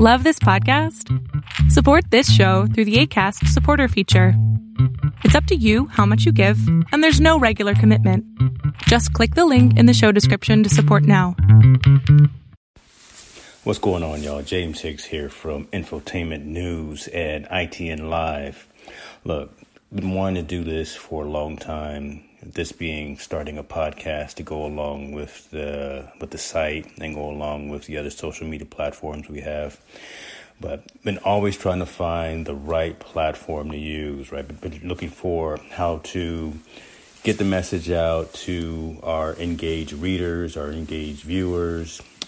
Love this podcast? Support this show through the ACAST supporter feature. It's up to you how much you give, and there's no regular commitment. Just click the link in the show description to support now. What's going on, y'all? James Hicks here from Infotainment News and ITN Live. Look, been wanting to do this for a long time. This being starting a podcast to go along with the with the site and go along with the other social media platforms we have but been always trying to find the right platform to use, right? Been looking for how to get the message out to our engaged readers, our engaged viewers,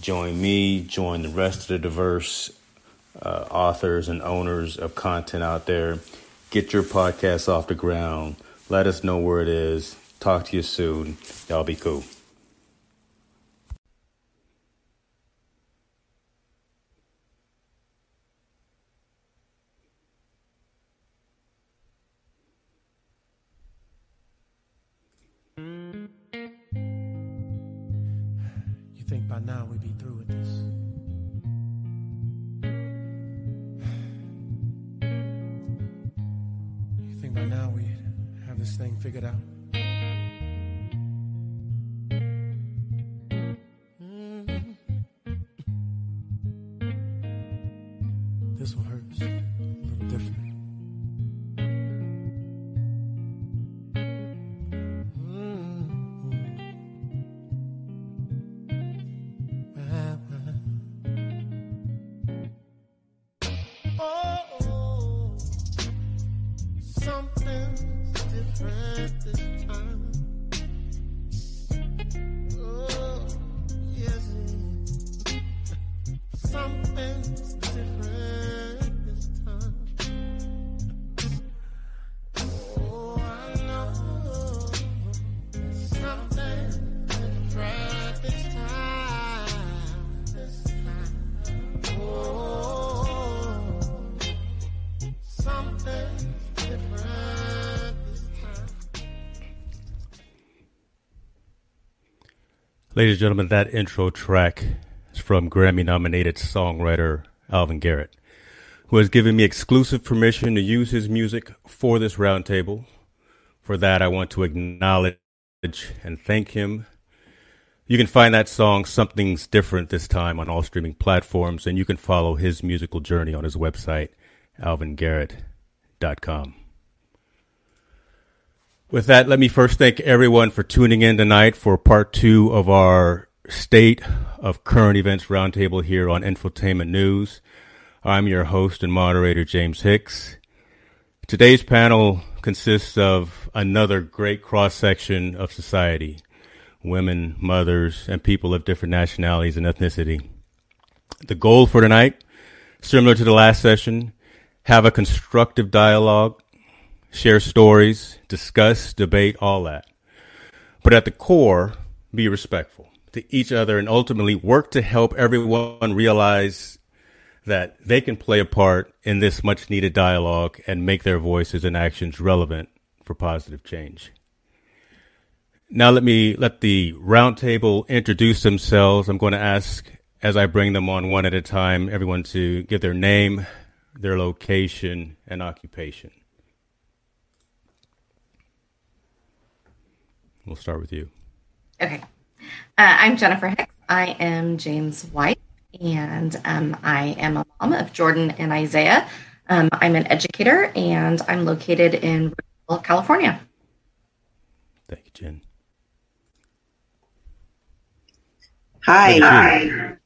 Join me, join the rest of the diverse uh, authors and owners of content out there. Get your podcast off the ground. Let us know where it is. Talk to you soon. Y'all be cool. now we'd be through with think by now we have this thing figured out? Ladies and gentlemen, that intro track is from Grammy nominated songwriter Alvin Garrett, who has given me exclusive permission to use his music for this roundtable. For that, I want to acknowledge and thank him. You can find that song, Something's Different, this time on all streaming platforms, and you can follow his musical journey on his website, alvingarrett.com. With that, let me first thank everyone for tuning in tonight for part two of our State of Current Events Roundtable here on Infotainment News. I'm your host and moderator, James Hicks. Today's panel consists of another great cross section of society women, mothers, and people of different nationalities and ethnicity. The goal for tonight, similar to the last session, have a constructive dialogue share stories, discuss, debate, all that. But at the core, be respectful to each other and ultimately work to help everyone realize that they can play a part in this much needed dialogue and make their voices and actions relevant for positive change. Now let me let the roundtable introduce themselves. I'm going to ask as I bring them on one at a time, everyone to give their name, their location, and occupation. We'll start with you. Okay. Uh, I'm Jennifer Hicks. I am James' wife, and um, I am a mom of Jordan and Isaiah. Um, I'm an educator, and I'm located in rural California. Thank you, Jen. Hi. Hi.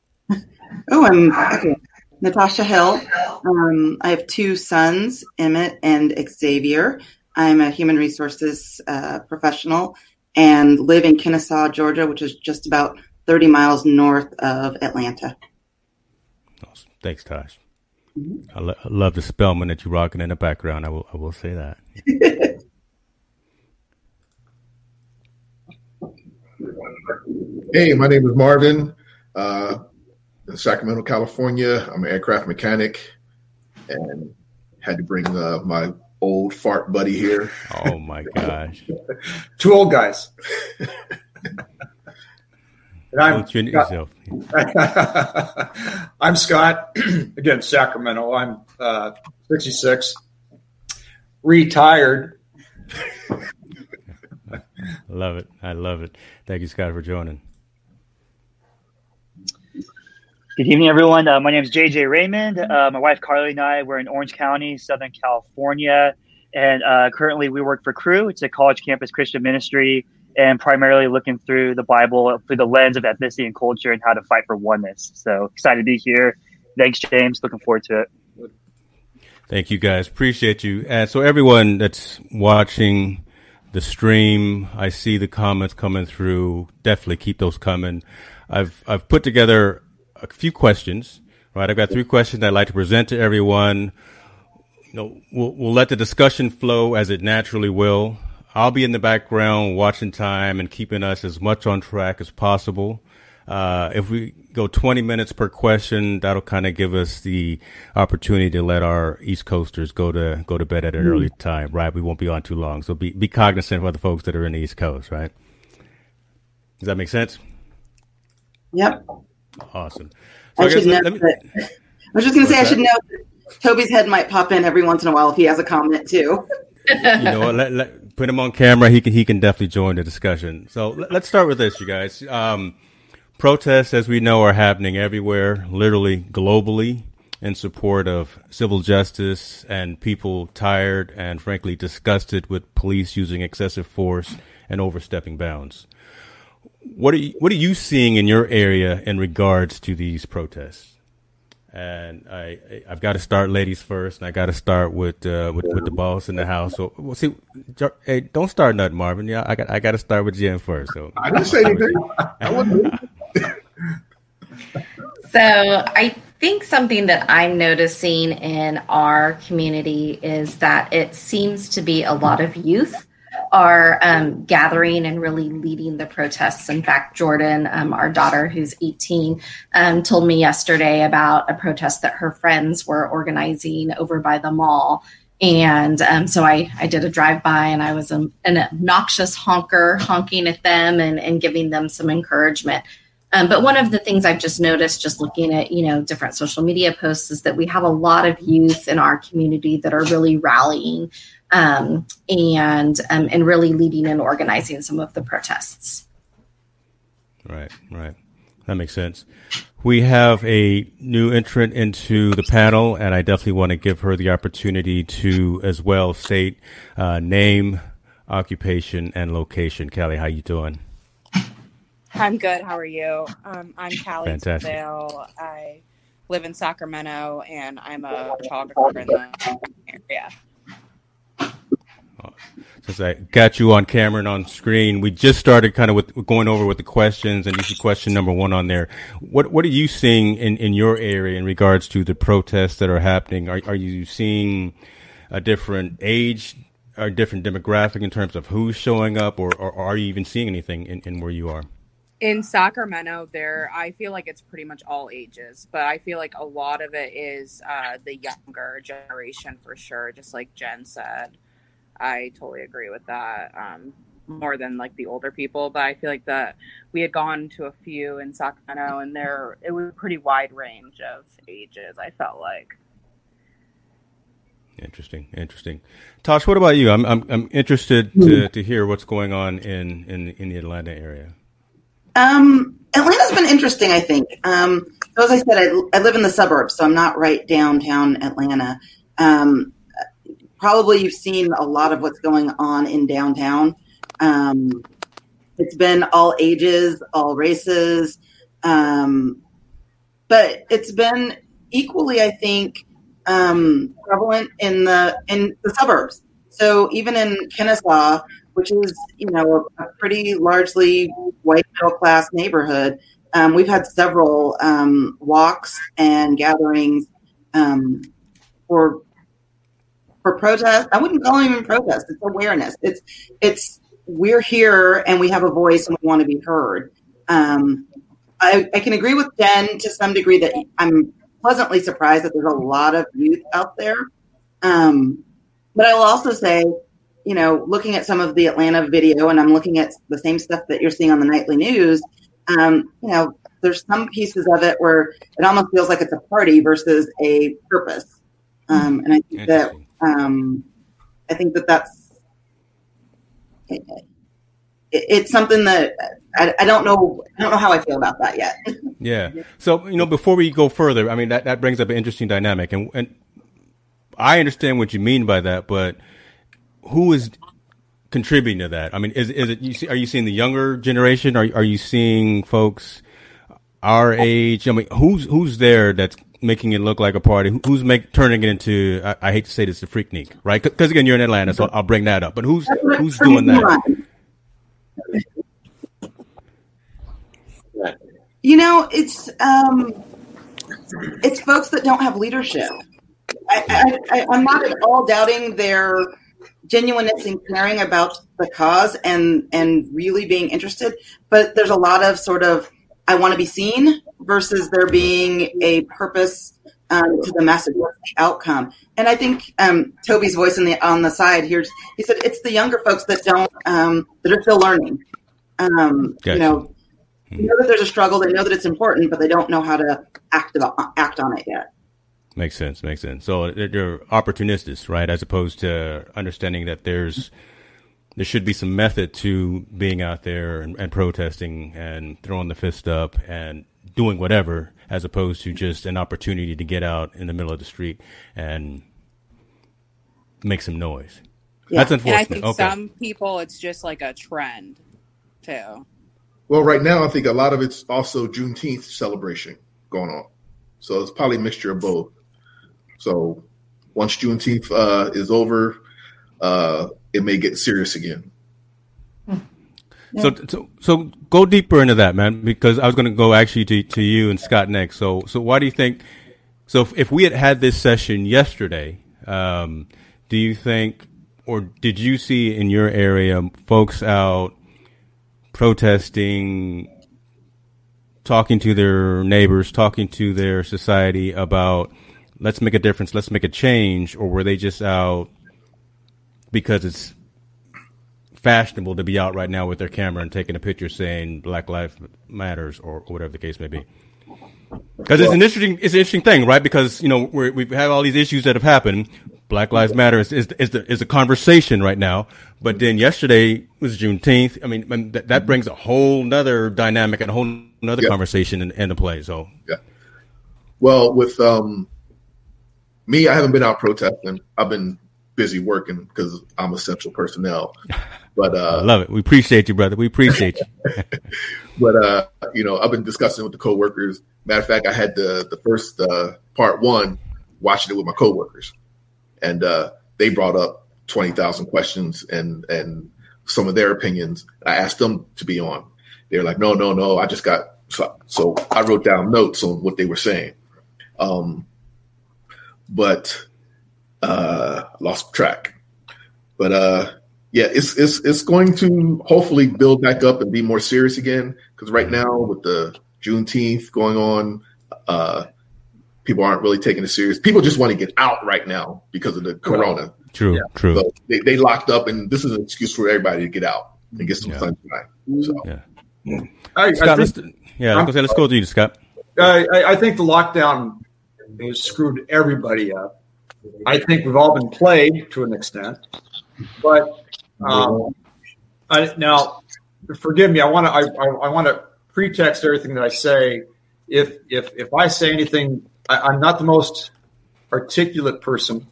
Oh, I'm okay. Natasha Hill. Um, I have two sons, Emmett and Xavier. I'm a human resources uh, professional and live in Kennesaw, Georgia, which is just about 30 miles north of Atlanta. Awesome. Thanks, Tosh. Mm-hmm. I, lo- I, love the Spelman that you're rocking in the background. I will, I will say that. hey, my name is Marvin. Uh, in Sacramento, California. I'm an aircraft mechanic and had to bring uh, my old fart buddy here. Oh my gosh. Two old guys. and I'm Scott. I'm Scott. Again, Sacramento. I'm uh, 66. Retired. love it. I love it. Thank you, Scott, for joining. Good evening, everyone. Uh, my name is JJ Raymond. Uh, my wife Carly and I we're in Orange County, Southern California, and uh, currently we work for Cru. It's a college campus Christian ministry, and primarily looking through the Bible through the lens of ethnicity and culture and how to fight for oneness. So excited to be here. Thanks, James. Looking forward to it. Thank you, guys. Appreciate you. And so everyone that's watching the stream, I see the comments coming through. Definitely keep those coming. I've I've put together a few questions. Right, I've got three questions I'd like to present to everyone. You know, we'll, we'll let the discussion flow as it naturally will. I'll be in the background watching time and keeping us as much on track as possible. Uh, if we go 20 minutes per question, that'll kind of give us the opportunity to let our East Coasters go to go to bed at an mm. early time, right? We won't be on too long, so be be cognizant of the folks that are in the East Coast, right? Does that make sense? Yep. Awesome. So I, I should know me, I was just going to say, I should know Toby's head might pop in every once in a while if he has a comment too. you know what? Let, let, put him on camera. He can he can definitely join the discussion. So let, us start with this, you guys. Um, protests, as we know, are happening everywhere, literally globally, in support of civil justice and people tired and frankly disgusted with police using excessive force and overstepping bounds what are you, what are you seeing in your area in regards to these protests? And I I've got to start ladies first, and I got to start with uh, with with the boss in the house. So we'll see. Hey, don't start nothing, Marvin. Yeah, I got I got to start with Jen first. So I didn't say anything. so I think something that I'm noticing in our community is that it seems to be a lot of youth are um, gathering and really leading the protests. In fact, Jordan, um, our daughter who's 18, um, told me yesterday about a protest that her friends were organizing over by the mall. And um, so I, I did a drive by and I was an, an obnoxious honker honking at them and, and giving them some encouragement. Um, but one of the things I've just noticed, just looking at you know different social media posts, is that we have a lot of youth in our community that are really rallying um, and um, and really leading and organizing some of the protests. Right, right. That makes sense. We have a new entrant into the panel, and I definitely want to give her the opportunity to as well state uh, name, occupation, and location. Callie, how you doing? I'm good. How are you? Um, I'm Callie Fantastic. Vale. I live in Sacramento, and I'm a photographer in the area since I got you on camera and on screen, we just started kind of with going over with the questions, and you see question number one on there. What what are you seeing in, in your area in regards to the protests that are happening? Are are you seeing a different age, or different demographic in terms of who's showing up, or, or are you even seeing anything in, in where you are? In Sacramento, there I feel like it's pretty much all ages, but I feel like a lot of it is uh, the younger generation for sure. Just like Jen said, I totally agree with that. Um, more than like the older people, but I feel like that we had gone to a few in Sacramento and there it was a pretty wide range of ages, I felt like. Interesting, interesting. Tosh, what about you? I'm I'm, I'm interested to, to hear what's going on in, in in the Atlanta area. Um, Atlanta's been interesting, I think. Um, so as I said, I, I live in the suburbs, so I'm not right downtown Atlanta. Um, probably you've seen a lot of what's going on in downtown. Um, it's been all ages, all races, um, but it's been equally, I think, um, prevalent in the in the suburbs. So even in Kennesaw, which is you know a, a pretty largely white middle class neighborhood, um, we've had several um, walks and gatherings um, for for protest. I wouldn't call them even protest. It's awareness. It's it's we're here and we have a voice and we want to be heard. Um, I, I, can agree with Jen to some degree that I'm pleasantly surprised that there's a lot of youth out there. Um, but I will also say, you know, looking at some of the Atlanta video and I'm looking at the same stuff that you're seeing on the nightly news, um, you know, there's some pieces of it where it almost feels like it's a party versus a purpose. Um, and I think that um, I think that that's it, it's something that I, I, don't know. I don't know how I feel about that yet. yeah. So you know, before we go further, I mean that that brings up an interesting dynamic, and and I understand what you mean by that, but who is contributing to that? I mean, is is it you see, are you seeing the younger generation? Are are you seeing folks our age? I mean, who's who's there that's making it look like a party? Who's make turning it into? I, I hate to say this, a freaknik, right? Because again, you're in Atlanta, so I'll bring that up. But who's who's doing that? You know, it's um, it's folks that don't have leadership. I, I, I'm not at all doubting their genuineness and caring about the cause and and really being interested, but there's a lot of sort of I want to be seen versus there being a purpose um, to the message, the outcome. And I think um, Toby's voice on the on the side here, he said it's the younger folks that don't um, that are still learning. Um, gotcha. You know, they know that there's a struggle. They know that it's important, but they don't know how to act about, act on it yet. Makes sense. Makes sense. So they're opportunists, right? As opposed to understanding that there's there should be some method to being out there and, and, protesting and throwing the fist up and doing whatever, as opposed to just an opportunity to get out in the middle of the street and make some noise. Yeah. That's unfortunate. And I think okay. some people, it's just like a trend, too. Well, right now, I think a lot of it's also Juneteenth celebration going on. So it's probably a mixture of both. So once Juneteenth uh, is over, uh, it may get serious again. So, so, so go deeper into that, man, because I was going to go actually to, to you and Scott next. So, so why do you think? So, if, if we had had this session yesterday, um, do you think, or did you see in your area folks out protesting, talking to their neighbors, talking to their society about let's make a difference, let's make a change, or were they just out because it's fashionable to be out right now with their camera and taking a picture saying Black Lives Matters or, whatever the case may be. Because it's an interesting, it's an interesting thing, right? Because you know we have had all these issues that have happened. Black Lives Matter is is, is, the, is a conversation right now, but then yesterday was Juneteenth. I mean, that, that brings a whole nother dynamic and a whole another conversation in, into play. So, yeah. Well, with um, me, I haven't been out protesting. I've been busy working because I'm essential personnel. But uh, I love it. We appreciate you, brother. We appreciate you. but uh, you know, I've been discussing with the coworkers. Matter of fact, I had the the first uh, part one watching it with my coworkers, and uh, they brought up twenty thousand questions and and some of their opinions. I asked them to be on. They're like, no, no, no. I just got so, so I wrote down notes on what they were saying. Um, but uh, lost track. But uh, yeah, it's it's it's going to hopefully build back up and be more serious again. Because right now, with the Juneteenth going on, uh, people aren't really taking it serious. People just want to get out right now because of the corona. True, yeah. true. So they, they locked up, and this is an excuse for everybody to get out. and get some Yeah. sunshine. So Yeah. I, Scott, I let's, yeah, let's go, let's go to you, Scott. I, I- I think the lockdown has screwed everybody up. I think we've all been played to an extent, but um, I, now, forgive me. I want to. I, I, I want to pretext everything that I say. If if if I say anything, I, I'm not the most articulate person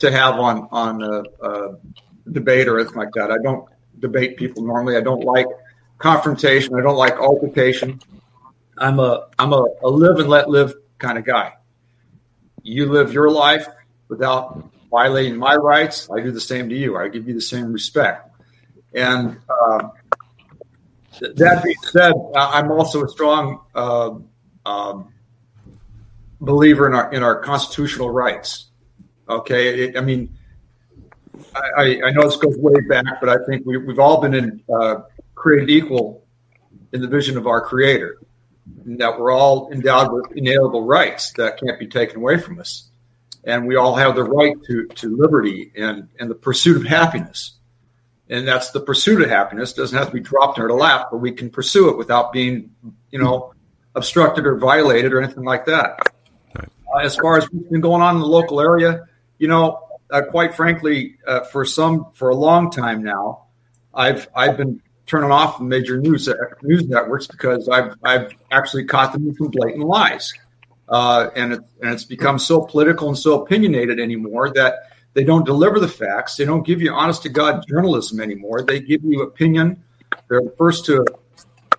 to have on on a, a debate or anything like that. I don't debate people normally. I don't like confrontation. I don't like altercation. I'm a I'm a, a live and let live kind of guy. You live your life without violating my rights. I do the same to you. I give you the same respect. And uh, that being said, I'm also a strong uh, um, believer in our in our constitutional rights. Okay, it, I mean, I, I- know this goes way back, but I think we, we've all been in, uh, created equal in the vision of our Creator, that we're all endowed with inalienable rights that can't be taken away from us, and we all have the right to to liberty and and the pursuit of happiness. And that's the pursuit of happiness. doesn't have to be dropped in our lap, but we can pursue it without being, you know, obstructed or violated or anything like that. Uh, as far as what's been going on in the local area, you know, uh, quite frankly, uh, for some for a long time now, I've I've been turning off the major news uh, news networks because I've I've actually caught them some blatant lies, uh, and it, and it's become so political and so opinionated anymore that they don't deliver the facts. They don't give you honest to god journalism anymore. They give you opinion. They're the first to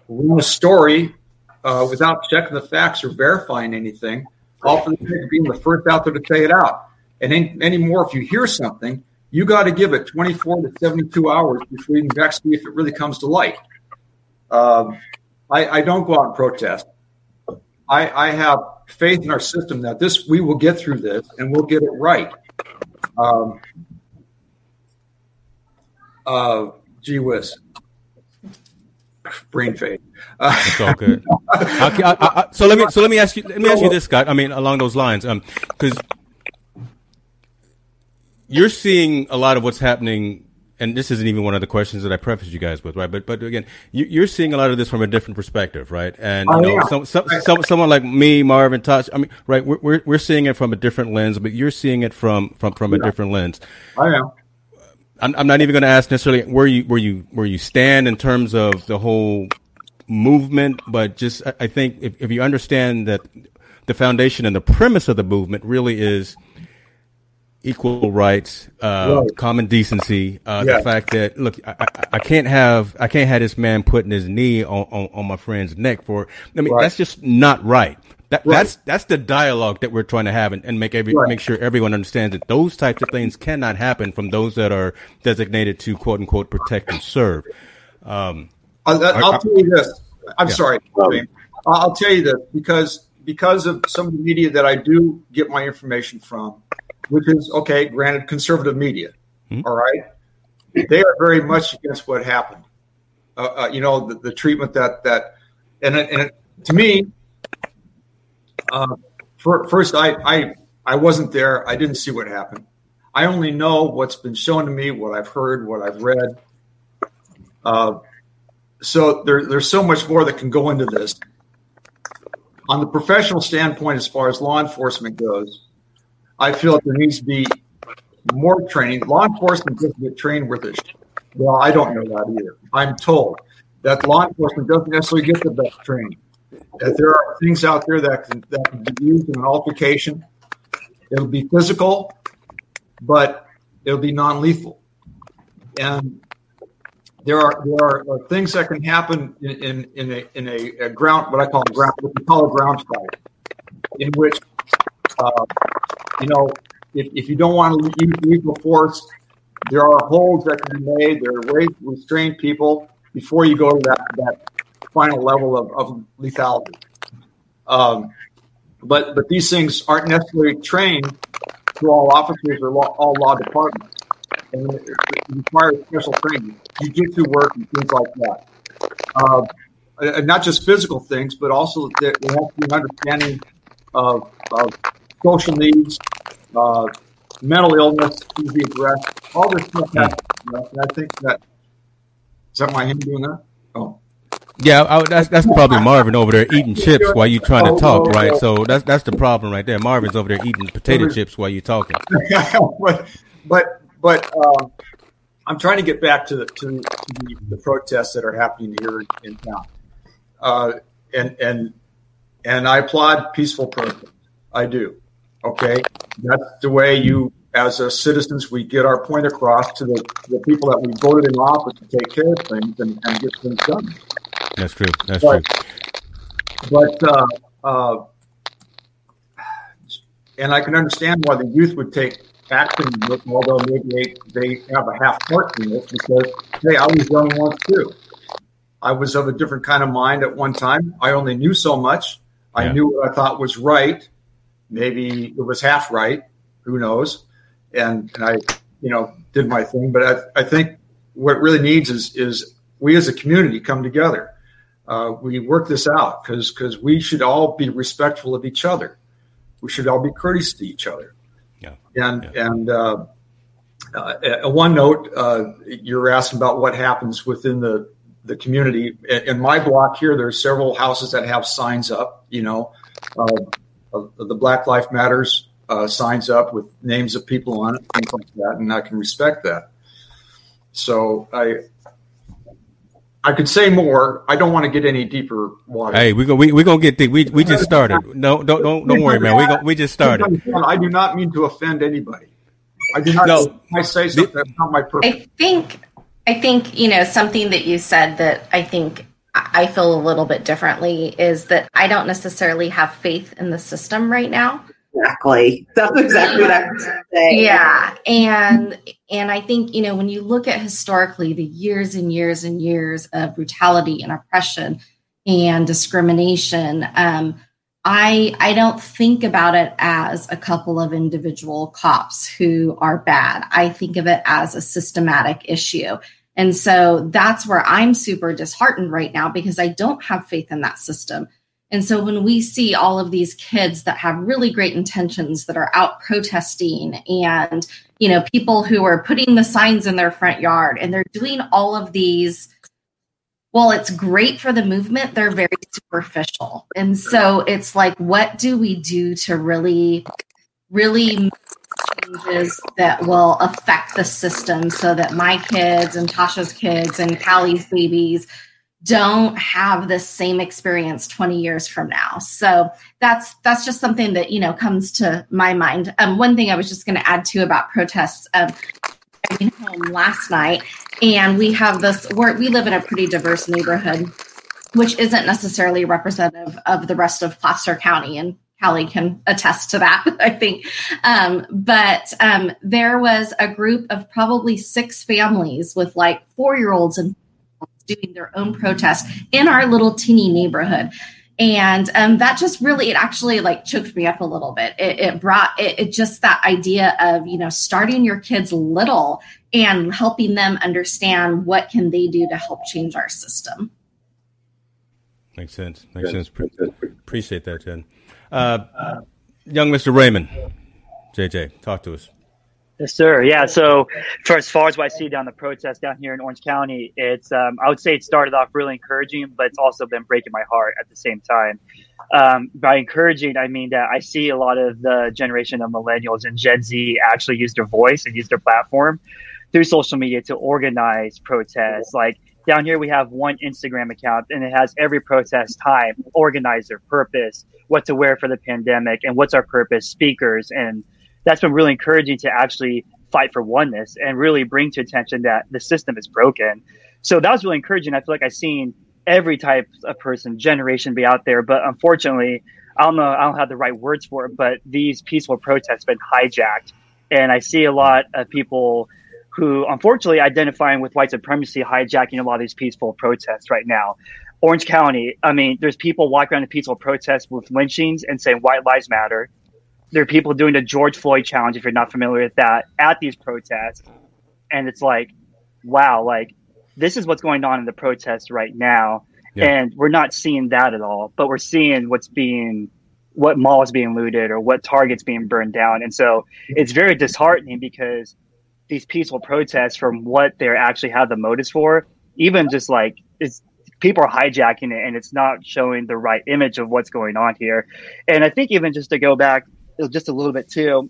run a story uh, without checking the facts or verifying anything, all for the sake of being the first out there to say it out. And any, anymore, if you hear something, you got to give it 24 to 72 hours before you can back see if it really comes to light. Um, I, I don't go out and protest. I, I have faith in our system that this we will get through this and we'll get it right. Um, uh, gee whiz, brain fade. Uh, It's all good. I, so let me so let me ask you let me ask you this, Scott. I mean, along those lines, um, because you're seeing a lot of what's happening, and this isn't even one of the questions that I prefaced you guys with, right? But but again, you, you're seeing a lot of this from a different perspective, right? And oh, you I know, am. some, some, some, someone like me, Marvin, Tosh, I mean, right? We're, we're we're seeing it from a different lens, but you're seeing it from from from a different lens. I am. I'm, I'm not even going to ask necessarily where you where you where you stand in terms of the whole movement, but just I, I think if, if you understand that the foundation and the premise of the movement really is equal rights, uh, Right. common decency, uh, Yeah. the fact that look, I, I, I can't have I can't have this man putting his knee on, on, on my friend's neck for. I mean, Right. that's just not right. That, Right. That's that's the dialogue that we're trying to have and, and make every make sure everyone understands that those types of things cannot happen from those that are designated to quote unquote protect and serve. Um, I'll, I'll I- tell you this. I'm Yeah. sorry, I'll I'll tell you this because because of some of the media that I do get my information from, which is okay, granted, conservative media. Hmm. all right, they are very much against what happened. Uh, uh, you know, the, the treatment that that and and it, to me, uh, for, first I, I I wasn't there. I didn't see what happened. I only know what's been shown to me, what I've heard, what I've read. Uh, so there, there's so much more that can go into this. On the professional standpoint, as far as law enforcement goes, I feel there needs to be more training. Law enforcement doesn't get trained with this. Well, I don't know that either. I'm told that law enforcement doesn't necessarily get the best training. That there are things out there that can, that can be used in an altercation. It'll be physical, but it'll be non-lethal. And there are there are uh, things that can happen in in, in a in a, a ground what I call a ground what we call a ground fight, in which uh, you know if, if you don't want to use lethal force, there are holds that can be made. There are ways to restrain people before you go to that that final level of, of lethality. Um, but but these things aren't necessarily trained to all officers or law, all law departments and it requires special training, jujitsu work, and things like that. Uh, and not just physical things, but also there, there has to be an understanding of, of social needs, uh, mental illness to be addressed. All this stuff happens. You know, and I think that Is that my hand doing that? Oh. Yeah, I, that's that's probably Marvin over there eating chips while you're trying to talk, right? So that's that's the problem right there. Marvin's over there eating potato chips while you're talking. but but but um, I'm trying to get back to the to, the, the, protests that are happening here in town, uh, and and and I applaud peaceful protest. I do. Okay, that's the way you, as a citizens, we get our point across to the, the people that we voted in office to take care of things and, and get things done. That's true. That's but, true. But uh, uh, and I can understand why the youth would take action although maybe they, they have a half part in this because hey, I was young once too. I was of a different kind of mind at one time. I only knew so much. I knew what I thought was right. Maybe it was half right. Who knows? And, and I, you know, did my thing. But I, I think what it really needs is is we as a community come together. Uh, we work this out because because we should all be respectful of each other. We should all be courteous to each other. Yeah. And yeah. and uh, uh, one note, uh, you're asking about what happens within the the community. In my block here, there's several houses that have signs up. You know, uh, the Black Life Matters uh, signs up with names of people on it, things like that, and I can respect that. So I. I could say more. I don't want to get any deeper water. Hey, we go. We we gonna get deep. We we just started. No, don't don't don't worry, man. We go, we just started. I do not mean to offend anybody. I do not. No, I say something that's not my purpose. I think I think, you know, something that you said that I think I feel a little bit differently is that I don't necessarily have faith in the system right now. Exactly. That's exactly what I was saying. Yeah. And and I think, you know, when you look at historically the years and years and years of brutality and oppression and discrimination, um, I I don't think about it as a couple of individual cops who are bad. I think of it as a systematic issue. And so that's where I'm super disheartened right now because I don't have faith in that system. And so when we see all of these kids that have really great intentions that are out protesting and you know people who are putting the signs in their front yard and they're doing all of these well, it's great for the movement, they're very superficial. And so it's like, what do we do to really, really changes that will affect the system so that my kids and Tasha's kids and Callie's babies don't have the same experience 20 years from now. So that's that's just something that you know comes to my mind. Um, one thing I was just going to add to about protests. Um, driving home last night, and we have this. We're, we live in a pretty diverse neighborhood, which isn't necessarily representative of the rest of Placer County, and Callie can attest to that, I think. Um, but um, there was a group of probably six families with like four year olds and doing their own protest in our little teeny neighborhood. And um, that just really it actually like choked me up a little bit. It, it brought it, it, just that idea of you know starting your kids little and helping them understand what can they do to help change our system makes sense makes sense Pre- appreciate that jen uh, young mr raymond jj talk to us Yes, sir. Yeah. So, for as far as what I see down the protest down here in Orange County, it's um, I would say it started off really encouraging, but it's also been breaking my heart at the same time. Um, by encouraging, I mean that I see a lot of the generation of millennials and Gen Z actually use their voice and use their platform through social media to organize protests. Like down here, we have one Instagram account, and it has every protest time, organizer, purpose, what to wear for the pandemic, and what's our purpose, speakers, and that's been really encouraging to actually fight for oneness and really bring to attention that the system is broken. So that was really encouraging. I feel like I've seen every type of person, generation be out there, but unfortunately, I don't know, I don't have the right words for it, but these peaceful protests have been hijacked. And I see a lot of people who unfortunately identifying with white supremacy hijacking a lot of these peaceful protests right now. Orange County, I mean, there's people walking around in peaceful protests with lynchings and saying white lives matter there are people doing the George Floyd challenge, if you're not familiar with that, at these protests. And it's like, wow, like this is what's going on in the protests right now. Yeah. And we're not seeing that at all, but we're seeing what's being, what malls being looted or what targets being burned down. And so it's very disheartening because these peaceful protests, from what they actually have the motives for, even just like it's people are hijacking it and it's not showing the right image of what's going on here. And I think even just to go back just a little bit too,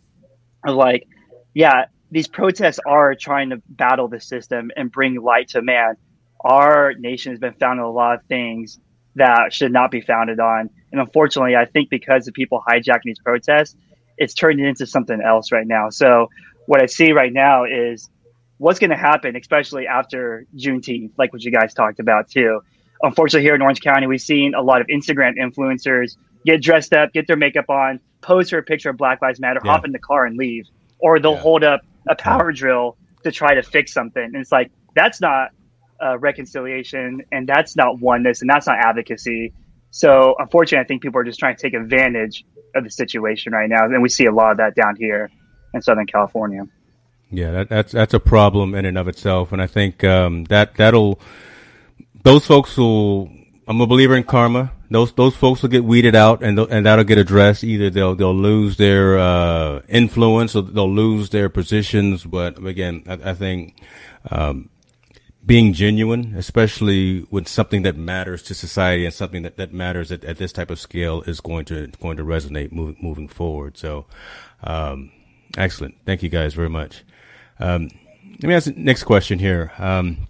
like, yeah, these protests are trying to battle the system and bring light to man. Our nation has been founded on a lot of things that should not be founded on. And unfortunately, I think because of people hijacking these protests, it's turned into something else right now. So what I see right now is what's going to happen, especially after Juneteenth, like what you guys talked about too. Unfortunately, here in Orange County, we've seen a lot of Instagram influencers get dressed up, get their makeup on, pose for a picture of Black Lives Matter, yeah. hop in the car and leave, or they'll yeah. hold up a power drill to try to fix something. And it's like that's not uh, reconciliation, and that's not oneness, and that's not advocacy. So, unfortunately, I think people are just trying to take advantage of the situation right now, and we see a lot of that down here in Southern California. Yeah, that, that's that's a problem in and of itself, and I think um, that that'll those folks will. I'm a believer in karma. Those those folks will get weeded out, and and that'll get addressed. Either they'll they'll lose their uh, influence, or they'll lose their positions. But again, I, I think um, being genuine, especially with something that matters to society and something that, that matters at, at this type of scale, is going to going to resonate moving moving forward. So, um, excellent. Thank you guys very much. Um, let me ask the next question here. Um,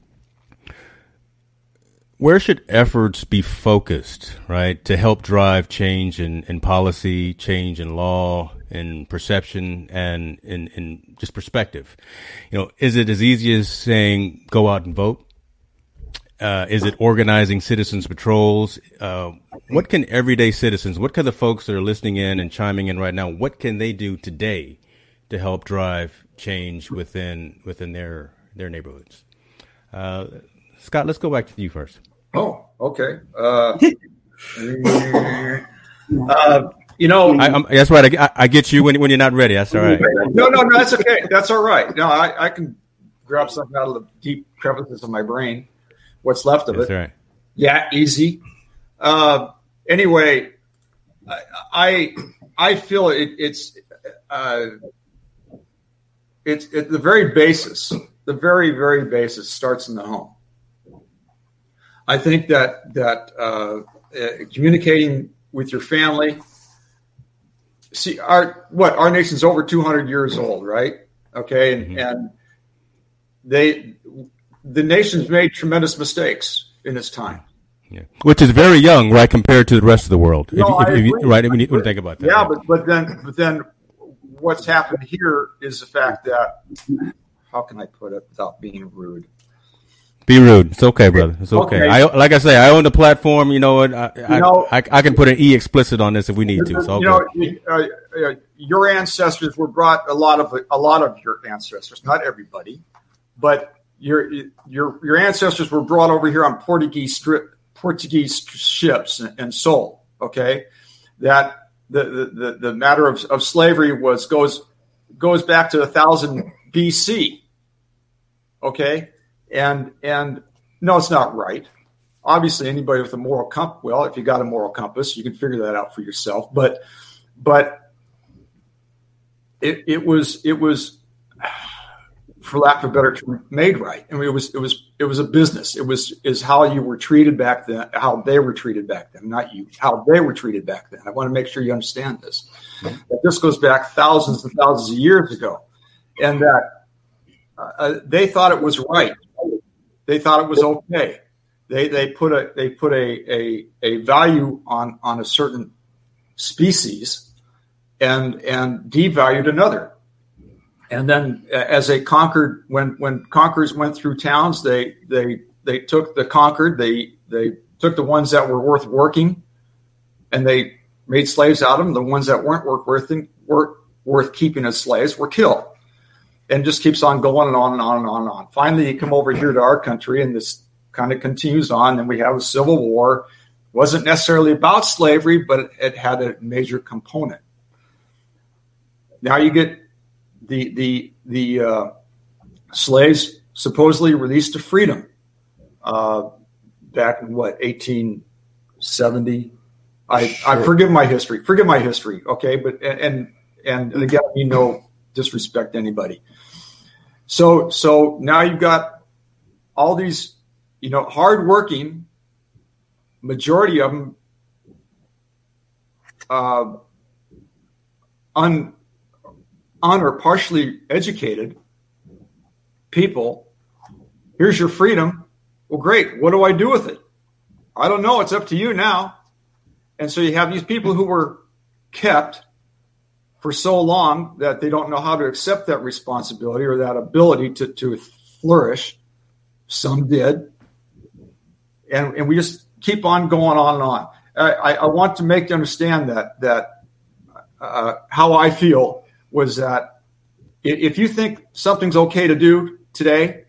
where should efforts be focused, right, to help drive change in, in policy, change in law, in perception, and in, in just perspective? You know, is it as easy as saying go out and vote? Uh, is it organizing citizens patrols? Uh, what can everyday citizens, what can the folks that are listening in and chiming in right now, what can they do today to help drive change within within their their neighborhoods. Uh, Scott, let's go back to you first. Oh, okay. Uh, uh, you know, I, that's right. I, I, get you when when you're not ready. That's all right. No, no, no. That's okay. That's all right. No, I, I can grab something out of the deep crevices of my brain. What's left of that's it? Right. Yeah, easy. Uh, anyway, I I feel it, it's uh, it's it, the very basis, the very very basis starts in the home. I think that that uh, uh, communicating with your family. See, our what our nation's over 200 years old, right? Okay, and, mm-hmm. and they the nation's made tremendous mistakes in its time. Yeah. Which is very young, right, compared to the rest of the world. No, if, if, if right, I mean, when you think about that. Yeah, right? but but then but then what's happened here is the fact that how can I put it without being rude? Be rude. It's okay, brother. It's okay. okay. I like I say, I own the platform. You know what? I, you know, I, I, can put an e explicit on this if we need to. So you know, uh, uh, your ancestors were brought a lot of a lot of your ancestors, not everybody, but your your your ancestors were brought over here on Portuguese strip Portuguese ships and, and sold. Okay, that the, the, the matter of, of slavery was goes goes back to a thousand BC. Okay, and and no, it's not right. Obviously, anybody with a moral compass, well, if you got a moral compass, you can figure that out for yourself. But but it, it was it was for lack of a better term, made right. I mean, it was it was it was a business. It was is how you were treated back then, how they were treated back then, not you, how they were treated back then. I want to make sure you understand this. That this goes back thousands and thousands of years ago, and that uh, uh, they thought it was right. They thought it was okay. They they put a they put a a, a value on on a certain species, and and devalued another and then uh, as they conquered when when conquerors went through towns they they they took the conquered they they took the ones that were worth working and they made slaves out of them. The ones that weren't worth worth worth, worth keeping as slaves were killed. And just keeps on going and on and on and on and on. Finally you come over here to our country and this kind of continues on. And we have a civil war. Wasn't necessarily about slavery but it had a major component. Now you get the the the uh, slaves supposedly released to freedom uh, back in what 1870. I I forgive my history. Forgive my history. Okay, but and and, and again, you know, disrespect anybody. So so now you've got all these you know, hardworking, majority of them uh, un, un or partially educated people. Here's your freedom. Well, great. What do I do with it? I don't know. It's up to you now. And so you have these people who were kept for so long that they don't know how to accept that responsibility or that ability to, to flourish. Some did. And, and we just keep on going on and on. I, I want to make you understand that that uh, how I feel was that if you think something's okay to do today,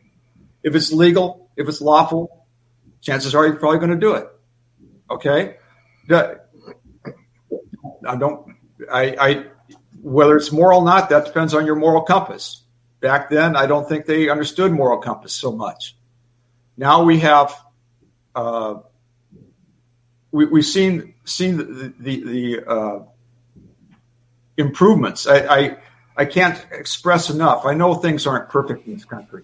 if it's legal, if it's lawful, chances are you're probably going to do it. Okay, I don't. I, I whether it's moral or not, that depends on your moral compass. Back then, I don't think they understood moral compass so much. Now we have. Uh, we, have seen seen the the, the uh, improvements. I, I, I can't express enough. I know things aren't perfect in this country.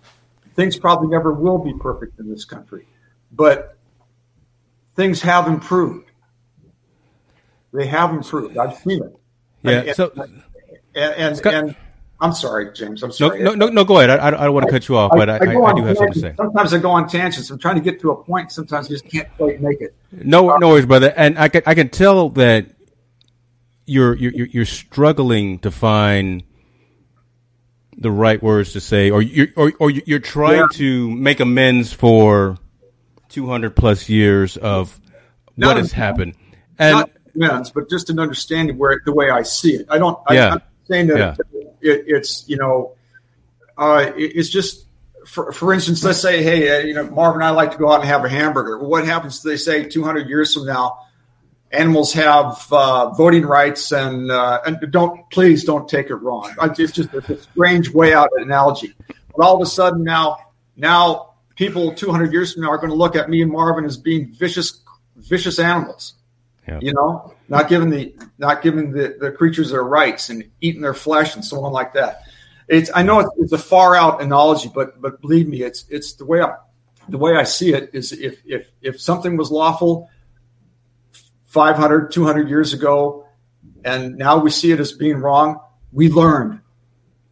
Things probably never will be perfect in this country, but things have improved. They have improved. I've seen it. Yeah. And, so, and and, Scott, and I'm sorry, James. I'm sorry. No, no, no, go ahead. I, I don't want to cut you off, but I, I, I, I do have something to say. Sometimes I go on tangents. I'm trying to get to a point. Sometimes I just can't quite make it. No, no worries, brother. And I can, I can tell that you're, you're, you're struggling to find the right words to say, or you're, or, or you're trying yeah. to make amends for 200 plus years of what has happened. And, not amends, but just an understanding where the way I see it. I don't. Yeah. I, am saying that yeah it, it's you know, uh, it, it's just for, for instance, let's say, hey, uh, you know, Marvin and I like to go out and have a hamburger. Well, what happens? If they say 200 years from now, animals have uh, voting rights, and uh, and don't please don't take it wrong. It's just a strange way out analogy. But all of a sudden now, now people 200 years from now are going to look at me and Marvin as being vicious, vicious animals. You know, not giving the not giving the, the creatures their rights and eating their flesh and so on like that. It's I know it's, it's a far out analogy, but but believe me, it's it's the way I the way I see it is if if if something was lawful 500 200 years ago and now we see it as being wrong. We learned.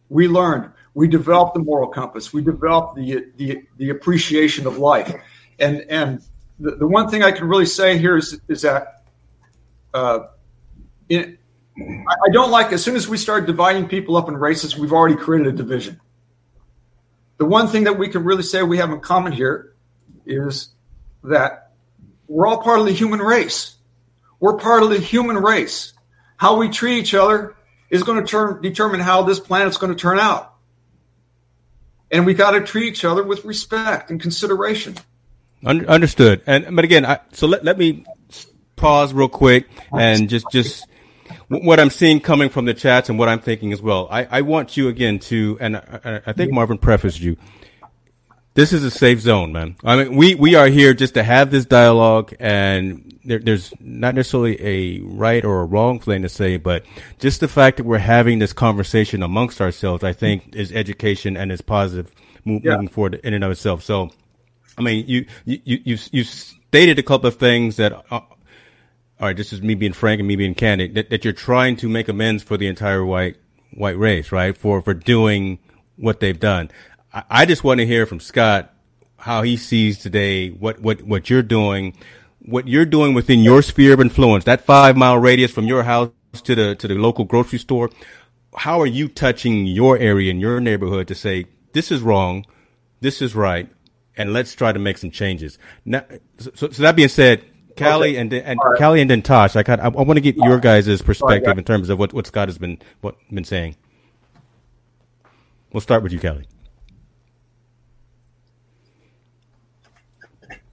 We learned. We developed the moral compass. We developed the the, the appreciation of life. And and the, the one thing i can really say here is is that uh, in, I don't like as soon as we start dividing people up in races, we've already created a division. The one thing that we can really say we have in common here is that we're all part of the human race. We're part of the human race. How we treat each other is going to determine how this planet's going to turn out. And we got to treat each other with respect and consideration. Understood. And but again, I, so let, let me pause real quick and just just what I'm seeing coming from the chats and what I'm thinking as well. I, I want you again to, and I, I think Marvin prefaced you. This is a safe zone, man. I mean, we, we are here just to have this dialogue and there, there's not necessarily a right or a wrong thing to say, but just the fact that we're having this conversation amongst ourselves, I think is education and is positive move, yeah. moving forward in and of itself. So, I mean, you, you, you, you stated a couple of things that uh, all right, this is me being frank and me being candid, that, that you're trying to make amends for the entire white white race, right? For for doing what they've done. I, I just want to hear from Scott how he sees today what what what you're doing, what you're doing within your sphere of influence, that five mile radius from your house to the to the local grocery store. How are you touching your area and your neighborhood to say this is wrong, this is right, and let's try to make some changes? Now, so, so that being said, Callie okay. and and right. Callie and then Tosh. I, I, I want to get your guys' perspective right, in terms of what, what Scott has been what been saying. We'll start with you, Callie.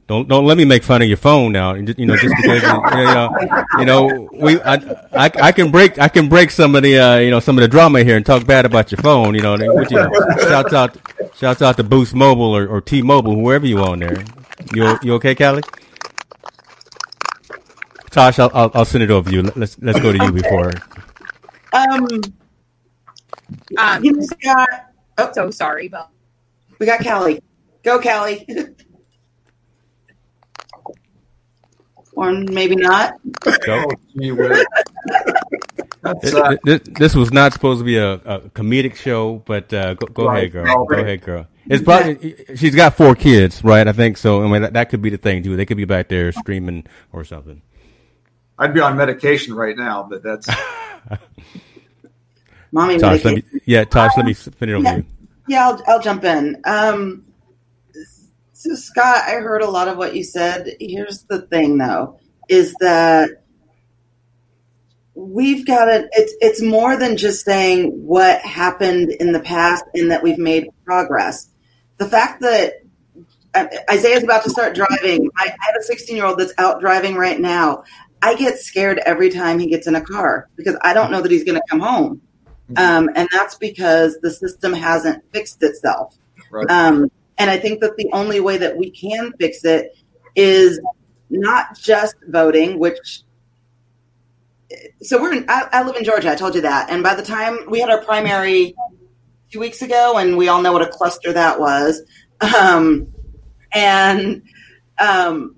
Don't don't let me make fun of your phone now. You know, just because you, know, you know, we I, I, I can break I can break some of the uh, you know some of the drama here and talk bad about your phone. You know, which, you know shouts out shouts out to Boost Mobile or, or T Mobile, whoever you on there. You you okay, Callie? Tosh, I'll, I'll, I'll send it over to you. Let's let's go to you before. Um, um you got. Oh, so sorry, but we got Callie. Go, Callie. or maybe not. That's, uh, this, this, was not supposed to be a, a comedic show, but uh, go, go right. ahead, girl. Go ahead, girl. It's probably she's got four kids, right? I think so. I mean, that, that could be the thing too. They could be back there streaming or something. I'd be on medication right now, but that's. Mommy, Tosh, let me, yeah, Tosh, let me finish yeah, you. Yeah, I'll, I'll jump in. Um, so, Scott, I heard a lot of what you said. Here's the thing, though, is that we've got to. It's it's more than just saying what happened in the past and that we've made progress. The fact that Isaiah's about to start driving. I have a 16 year old that's out driving right now. I get scared every time he gets in a car because I don't know that he's going to come home. Mm-hmm. Um, and that's because the system hasn't fixed itself. Right. Um, and I think that the only way that we can fix it is not just voting, which so we're in, I, I, live in Georgia. I told you that. And by the time we had our primary two weeks ago, and we all know what a cluster that was. Um, and um,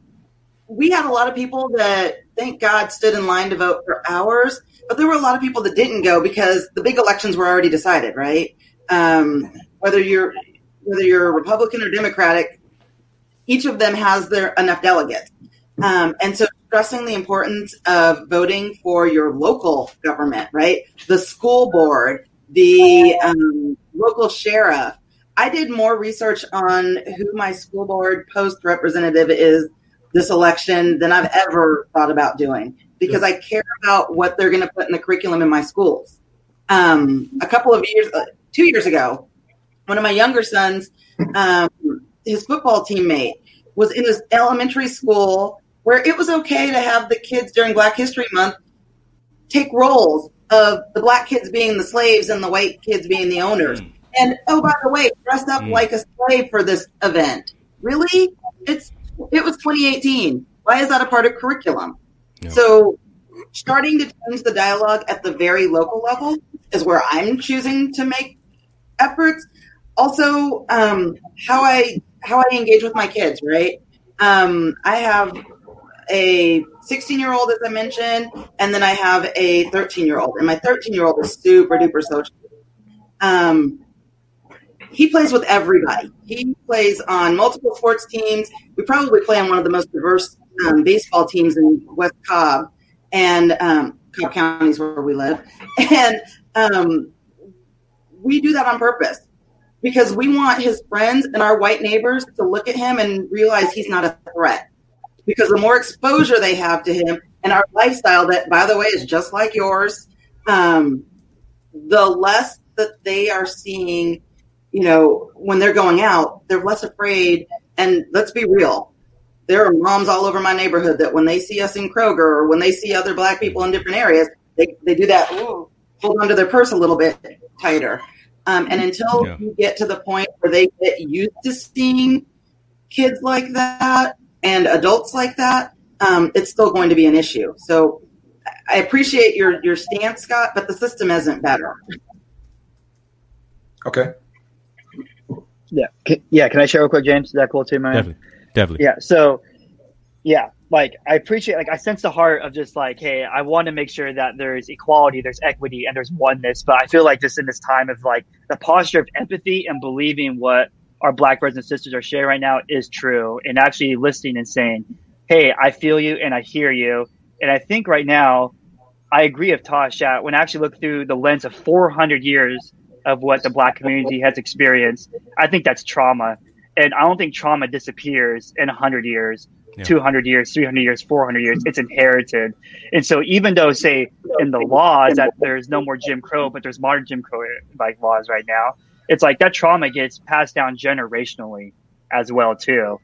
we had a lot of people that, thank God, stood in line to vote for hours. But there were a lot of people that didn't go because the big elections were already decided, right? Um, whether you're whether you're Republican or Democratic, each of them has their enough delegates. Um, and so stressing the importance of voting for your local government, right? The school board, the um, local sheriff. I did more research on who my school board post representative is this election than I've ever thought about doing because I care about what they're going to put in the curriculum in my schools. Um, a couple of years, uh, two years ago, one of my younger sons, um, his football teammate was in his elementary school where it was okay to have the kids during Black History Month take roles of the black kids being the slaves and the white kids being the owners. Mm. And oh, by the way, dressed up mm. like a slave for this event. Really? It's it was 2018. Why is that a part of curriculum? Yeah. So starting to change the dialogue at the very local level is where I'm choosing to make efforts also um, how I how I engage with my kids. Right, um, I have a 16 year old, as I mentioned, and then I have a 13 year old, and my 13 year old is super duper social. Um, he plays with everybody. He plays on multiple sports teams. We probably play on one of the most diverse um, baseball teams in West Cobb and um, Cobb County is where we live, and um, we do that on purpose because we want his friends and our white neighbors to look at him and realize he's not a threat. Because the more exposure they have to him and our lifestyle, that by the way is just like yours, um, the less that they are seeing, you know, when they're going out, they're less afraid. And let's be real, there are moms all over my neighborhood that when they see us in Kroger or when they see other black people in different areas, they, they do that, hold onto their purse a little bit tighter. Um, and until yeah. you get to the point where they get used to seeing kids like that and adults like that, um, it's still going to be an issue. So I appreciate your your stance, Scott, but the system isn't better. Okay. Yeah. yeah. Can I share real quick, James? Is that cool too, man? Definitely. Definitely. Yeah. So, yeah, like I appreciate like I sense the heart of just like, hey, I want to make sure that there's equality, there's equity, and there's oneness. But I feel like just in this time of like the posture of empathy and believing what our black brothers and sisters are sharing right now is true, and actually listening and saying, hey, I feel you and I hear you. And I think right now, I agree with Tosh that when I actually look through the lens of 400 years of what the black community has experienced, I think that's trauma. And I don't think trauma disappears in 100 years yeah. 200 years, 300 years, 400 years. It's inherited. And so even though, say, in the laws that there's no more Jim Crow, but there's modern Jim Crow like laws right now, it's like that trauma gets passed down generationally as well too.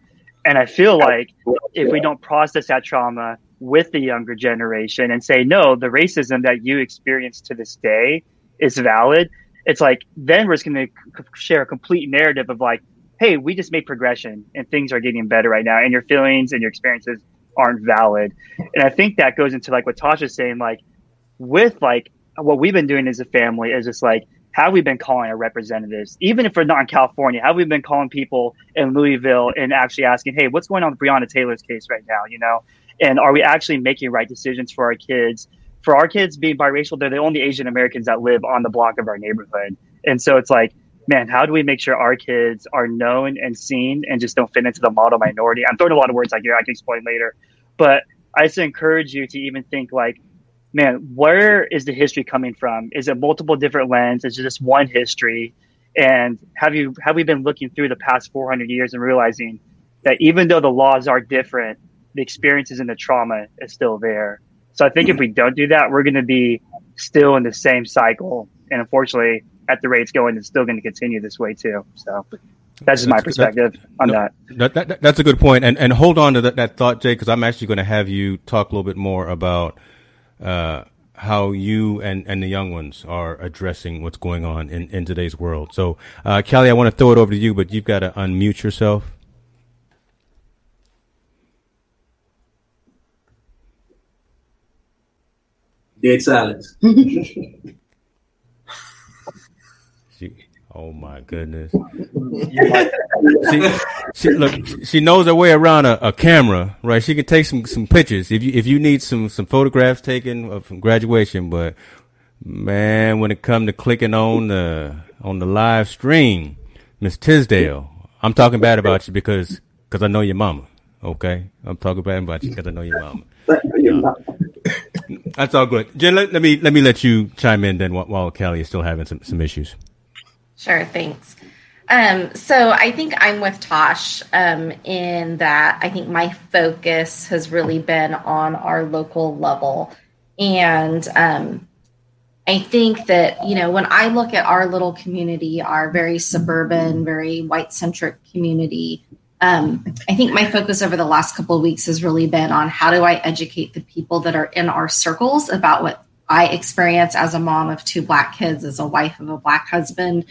And I feel like if we don't process that trauma with the younger generation and say, no, the racism that you experience to this day is valid, it's like then we're just going to share a complete narrative of like, hey, we just made progression and things are getting better right now, and your feelings and your experiences aren't valid. And I think that goes into like what Tasha's saying, like with like what we've been doing as a family is just like how we been calling our representatives, even if we're not in California, how we been calling people in Louisville and actually asking, hey, what's going on with Breonna Taylor's case right now, you know? And are we actually making right decisions for our kids? For our kids being biracial, they're the only Asian Americans that live on the block of our neighborhood. And so it's like, man, how do we make sure our kids are known and seen and just don't fit into the model minority? I'm throwing a lot of words out here. I can explain later. But I just encourage you to even think like, man, where is the history coming from? Is it multiple different lenses? Is it just one history? And have you have we been looking through the past 400 years and realizing that even though the laws are different, the experiences and the trauma is still there. So I think if we don't do that, we're going to be still in the same cycle. And unfortunately, at the rates going, it's still going to continue this way too. So that's just my perspective that, on no, that. That, that. That's a good. And and hold on to that, that thought, Jay, because I'm actually going to have you talk a little bit more about uh, how you and, and the young ones are addressing what's going on in, in today's world. So, uh, Kelly, I want to throw it over to you, but you've got to unmute yourself. Dead silence. Oh my goodness. she, she, look, she knows her way around a, a, camera, right? She can take some, some pictures if you, if you need some, some photographs taken from graduation. But man, when it come to clicking on the, on the live stream, Miss Tisdale, I'm talking bad about you because, because I know your mama. Okay. I'm talking bad about you because I know your mama. Uh, that's all good. Jen, let, let, me, let me let you chime in then while, while Kelly is still having some, some issues. Sure, thanks. Um, so I think I'm with Tosh um, in that I think my focus has really been on our local level. And um, I think that, you know, when I look at our little community, our very suburban, very white centric community, um, I think my focus over the last couple of weeks has really been on how do I educate the people that are in our circles about what I experience as a mom of two black kids, as a wife of a black husband.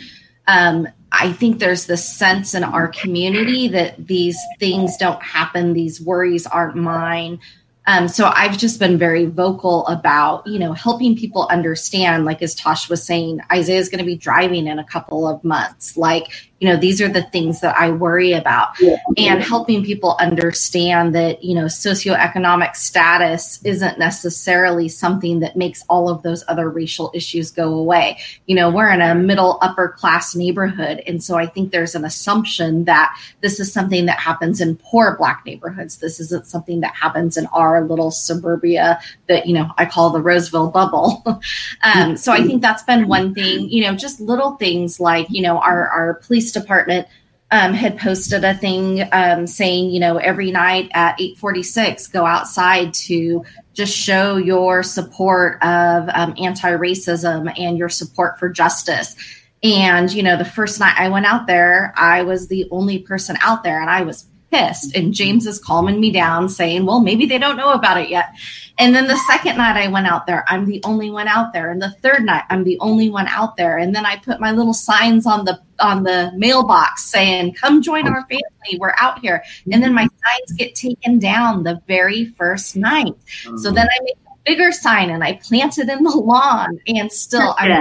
Um, I think there's this sense in our community that these things don't happen, these worries aren't mine. Um, so I've just been very vocal about, you know, helping people understand, like as Tosh was saying, Isaiah's going to be driving in a couple of months. Like, you know these are the things that i worry about. Yeah. and helping people understand that you know socioeconomic status isn't necessarily something that makes all of those other racial issues go away. You know we're in a middle upper class neighborhood. And so i think there's an assumption that this is something that happens in poor black neighborhoods. This isn't something that happens in our little suburbia that you know i call the roseville bubble. Um, so i think that's been one thing you know just little things like you know our our police police department um, had posted a thing um, saying, you know, every night at 8:46, go outside to just show your support of um, anti-racism and your support for justice. And you know, the first night I went out there, I was the only person out there, and I was pissed. And James is calming me down, saying, "Well, maybe they don't know about it yet." And then the second night I went out there, I'm the only one out there. And the third night, I'm the only one out there. And then I put my little signs on the on the mailbox saying, "Come join our family. We're out here." And then my signs get taken down the very first night. So then I make a bigger sign and I plant it in the lawn. And still, I'm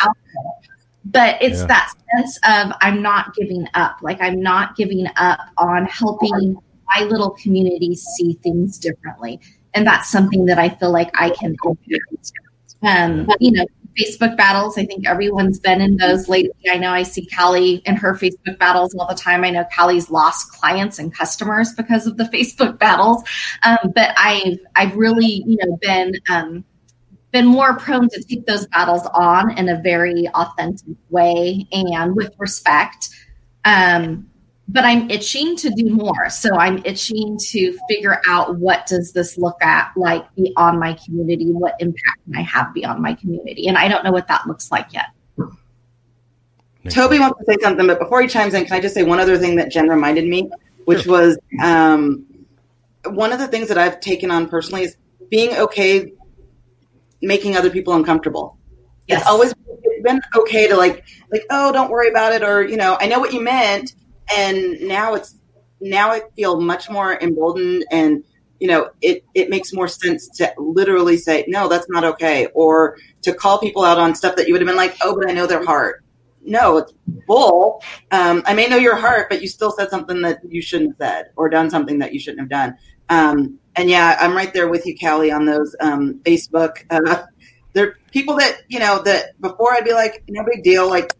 out there. But it's yeah. that sense of I'm not giving up. Like I'm not giving up on helping my little community see things differently and that's something that I feel like I can impact. Um, you know, Facebook battles. I think everyone's been in those lately. I know I see Callie in her Facebook battles all the time. I know Callie's lost clients and customers because of the Facebook battles. Um, but I've I've really you know been um, been more prone to take those battles on in a very authentic way and with respect. Um, but I'm itching to do more. So I'm itching to figure out what does this look at like beyond my community? What impact can I have beyond my community? And I don't know what that looks like yet. Toby wants to say something, but before he chimes in, can I just say one other thing that Jen reminded me, which sure. was um, one of the things that I've taken on personally is being okay making other people uncomfortable. Yes. It's always been okay to like, like, oh, don't worry about it, or you know, I know what you meant, and now it's now I feel much more emboldened and you know it it makes more sense to literally say no that's not okay or to call people out on stuff that you would have been like oh but I know their heart no it's bull um, I may know your heart but you still said something that you shouldn't have said or done something that you shouldn't have done um, and yeah, I'm right there with you, Callie, on those um, Facebook. Uh, there people that you know that before I'd be like, no big deal, like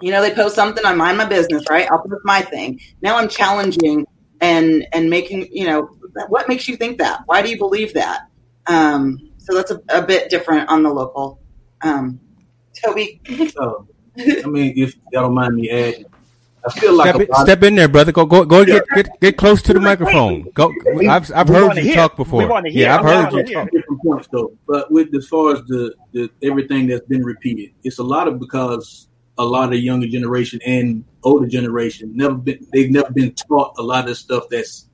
you know, they post something, I mind my business, right? I'll post my thing. Now I'm challenging and and making, you know, what makes you think that? Why do you believe that? Um, so that's a, a, bit different on the local. Um, Toby. so, I mean, if y'all don't mind me adding, I feel like step, step in there, brother. Go, go, go. Get, get, get close to the microphone. Go. I've, I've heard you hear. talk before. Yeah, I've heard you talk. Different points though, but with as far as the, the everything that's been repeated, it's a lot of because a lot of younger generation and older generation never been they've never been taught a lot of stuff that's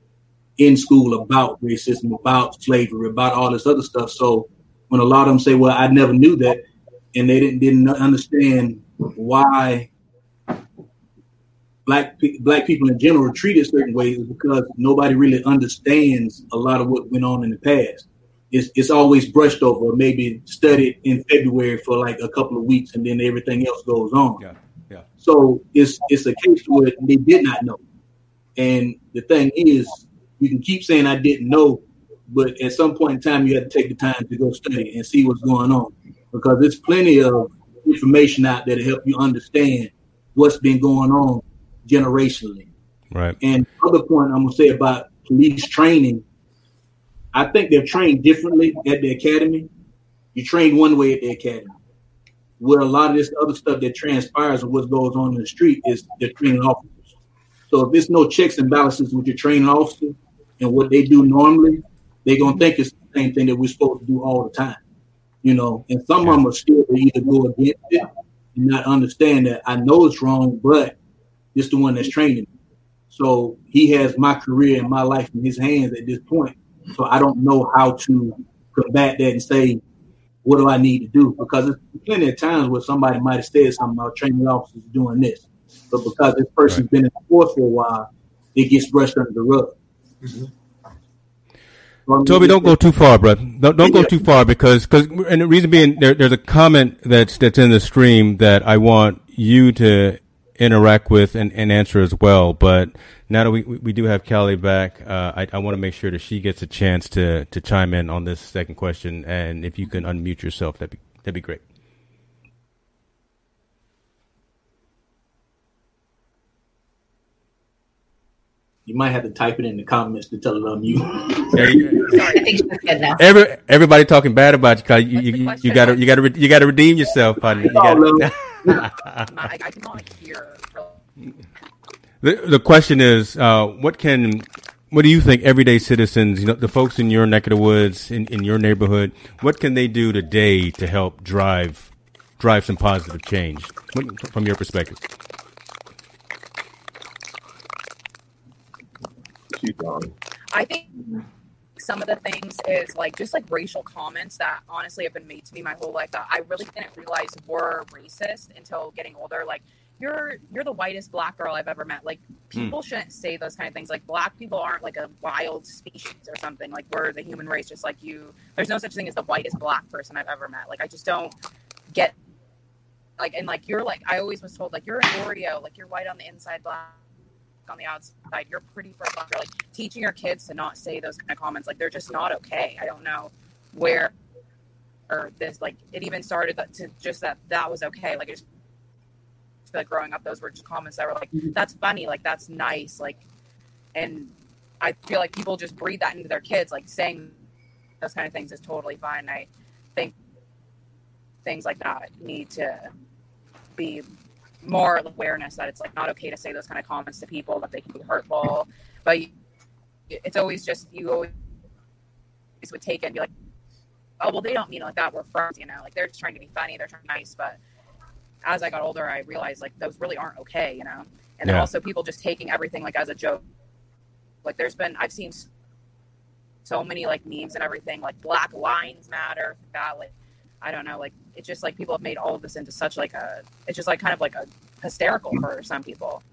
in school about racism, about slavery, about all this other stuff. So when a lot of them say, "Well, I never knew that," and they didn't didn't understand why black black people in general are treated certain ways, because nobody really understands a lot of what went on in the past it's, it's always brushed over, maybe studied in February for like a couple of weeks, and then everything else goes on. Yeah, yeah. So it's it's a case where they did not know, and the thing is, you can keep saying I didn't know, but at some point in time, you have to take the time to go study and see what's going on, because there's plenty of information out there to help you understand what's been going on generationally. Right. And other point I'm gonna say about police training I think they're trained differently at the academy. You train one way at the academy. Where a lot of this other stuff that transpires and what goes on in the street is they're training officers. So if there's no checks and balances with your training officer and what they do normally, they're gonna think it's the same thing that we're supposed to do all the time. You know, and some of them are still to either go against it and not understand that I know it's wrong, but it's the one that's training me. So he has my career and my life in his hands at this point so I don't know how to combat that and say, what do I need to do? Because there's plenty of times where somebody might have said something about training officers doing this. But because this person's right. been in the force for a while, it gets brushed under the rug. Mm-hmm. Toby, don't go too far, bro. Don't, don't go too far because, cause, and the reason being, there, there's a comment that's that's in the stream that I want you to interact with and, and answer as well. But now that we, we do have Callie back, uh, I, I want to make sure that she gets a chance to, to chime in on this second question. And if you can unmute yourself, that'd be, that'd be great. You might have to type it in the comments to tell it on you. Every, everybody talking bad about you because you, you, you, gotta you gotta you gotta redeem yourself, partner. You gotta, I, I cannot hear. The, the question is, uh, what can, what do you think everyday citizens, you know, the folks in your neck of the woods, in, in your neighborhood, what can they do today to help drive, drive some positive change from your perspective? I think some of the things is like just like racial comments that honestly have been made to me my whole life that I really didn't realize were racist until getting older. Like you're you're the whitest black girl I've ever met. Like people mm. shouldn't say those kind of things. Like black people aren't like a wild species or something. Like we're the human race, just like you. There's no such thing as the whitest black person I've ever met. Like I just don't get like and like you're like I always was told like you're an Oreo, like you're white on the inside, black on the outside. You're pretty for a black girl. Like teaching your kids to not say those kind of comments, like they're just not okay. I don't know where or this like it even started to just that that was okay. Like it just like growing up, those were just comments that were like, mm-hmm. "That's funny," like "That's nice," like, and I feel like people just breathe that into their kids, like saying those kind of things is totally fine. I think things like that need to be more awareness that it's like not okay to say those kind of comments to people that they can be hurtful, but it's always just you always would take it and be like, oh well, they don't mean it like that. We're friends, you know, like they're just trying to be funny, they're trying to be nice, but as I got older, I realized like those really aren't okay, you know. And then yeah. also people just taking everything like as a joke. Like there's been I've seen so many like memes and everything like Black Lives Matter, that like I don't know, like it's just like people have made all of this into such like a it's just like kind of like a hysterical for some people.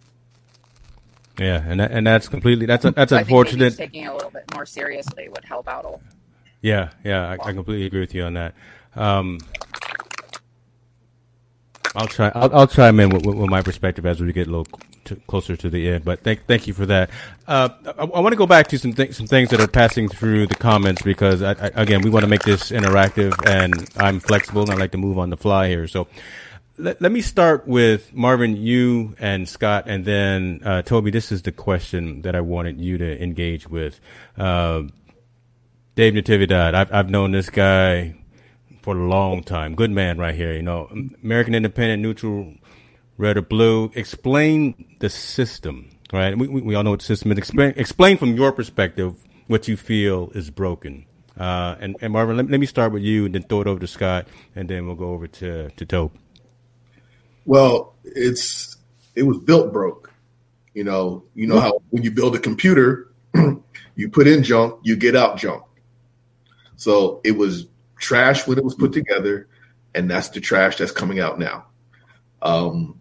Yeah, and that, and that's completely that's a, that's so unfortunate. taking it a little bit more seriously would help out. A yeah, yeah, I, I completely agree with you on that. Um, I'll try. I'll, I'll chime in with, with, my perspective as we get a little closer to the end. But thank thank you for that. Uh, I, I want to go back to some some things that are passing through the comments because I, I, again we want to make this interactive and I'm flexible and I like to move on the fly here. So let, let me start with Marvin, you and Scott, and then uh, Toby. This is the question that I wanted you to engage with. Uh, Dave Natividad. I've I've known this guy for a long time. Good man, right here. You know, American Independent, neutral, red or blue. Explain the system, right? We we, we all know what the system is. Explain explain from your perspective what you feel is broken. Uh, and, and Marvin, let, let me start with you, and then throw it over to Scott, and then we'll go over to to Toby. Well, it's it was built broke. You know, you know how when you build a computer, you put in junk, you get out junk. So it was trash when it was put together, and that's the trash that's coming out now. Um,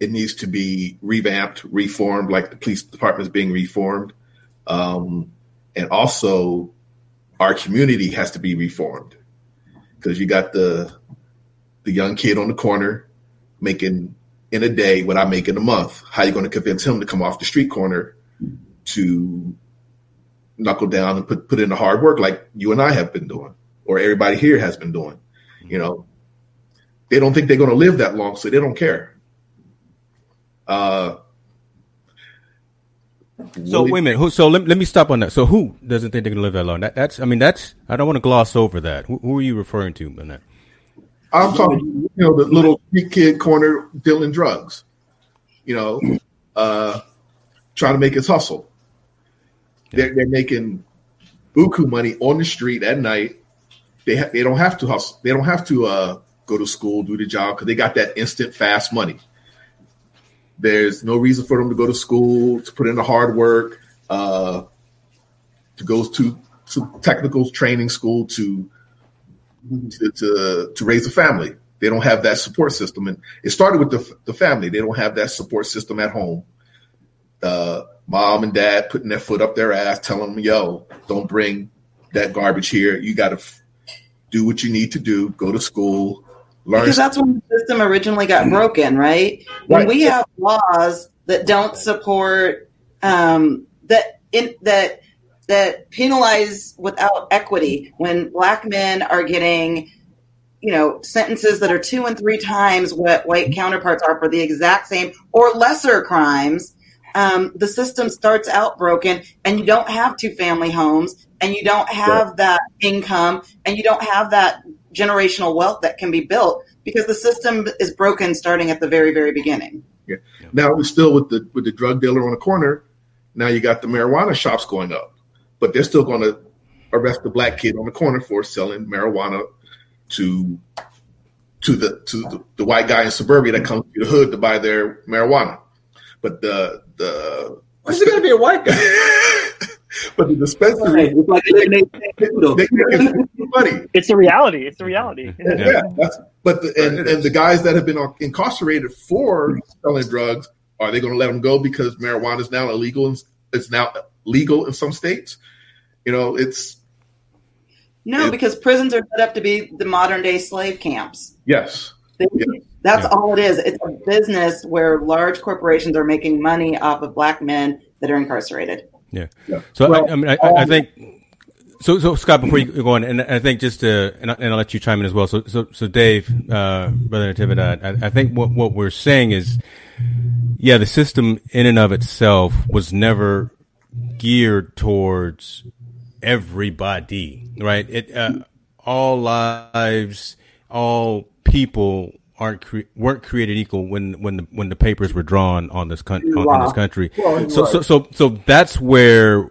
it needs to be revamped, reformed, like the police department is being reformed, um, and also our community has to be reformed because you got the the young kid on the corner making in a day what I make in a month. How you going to convince him to come off the street corner to knuckle down and put put in the hard work like you and I have been doing, or everybody here has been doing? You know, they don't think they're going to live that long, so they don't care. Uh, so wait a minute. Who, so let, let me stop on that. So who doesn't think they're going to live that long? That, that's I mean that's I don't want to gloss over that. Who, who are you referring to on that? I'm talking, you know, the little kid corner dealing drugs, you know, uh, trying to make his hustle. They're, they're making buku money on the street at night. They ha- they don't have to hustle. They don't have to uh, go to school, do the job because they got that instant fast money. There's no reason for them to go to school to put in the hard work, uh, to go to to technical training school to to, to, to raise a family. They don't have that support system, and it started with the the family. They don't have that support system at home. Uh, mom and dad putting their foot up their ass, telling them, "Yo, don't bring that garbage here. You got to do what you need to do. Go to school, learn." Because that's when the system originally got broken, right? When right. we have laws that don't support um, that in that that penalize without equity when black men are getting you know sentences that are two and three times what white counterparts are for the exact same or lesser crimes um, the system starts out broken and you don't have two family homes and you don't have yeah. that income and you don't have that generational wealth that can be built because the system is broken starting at the very very beginning yeah. now we're still with the with the drug dealer on the corner now you got the marijuana shops going up but they're still going to arrest the black kid on the corner for selling marijuana to to the to the, the white guy in suburbia that comes to the hood to buy their marijuana. But the the why is it going to be a white guy? but the dispensary, it's like they, they, money. It's the reality. It's the reality. yeah, that's, but the, and and the guys that have been incarcerated for selling drugs, are they going to let them go because marijuana is now illegal and it's now legal in some states? You know, it's no, it, because prisons are set up to be the modern day slave camps. Yes. They, That's yeah. all it is. It's a business where large corporations are making money off of black men that are incarcerated. Yeah. yeah. So well, I, I, mean, I, I, think. So, so Scott, before you go on, and I think just to, and, I, will let you chime in as well. So, so, so Dave, uh, brother Natividad, I, I think what what we're saying is, yeah, the system in and of itself was never geared towards everybody, right? It uh, all lives, all people aren't cre- weren't created equal when when the when the papers were drawn on this country on, on, this country. Well, so, right. so so so that's where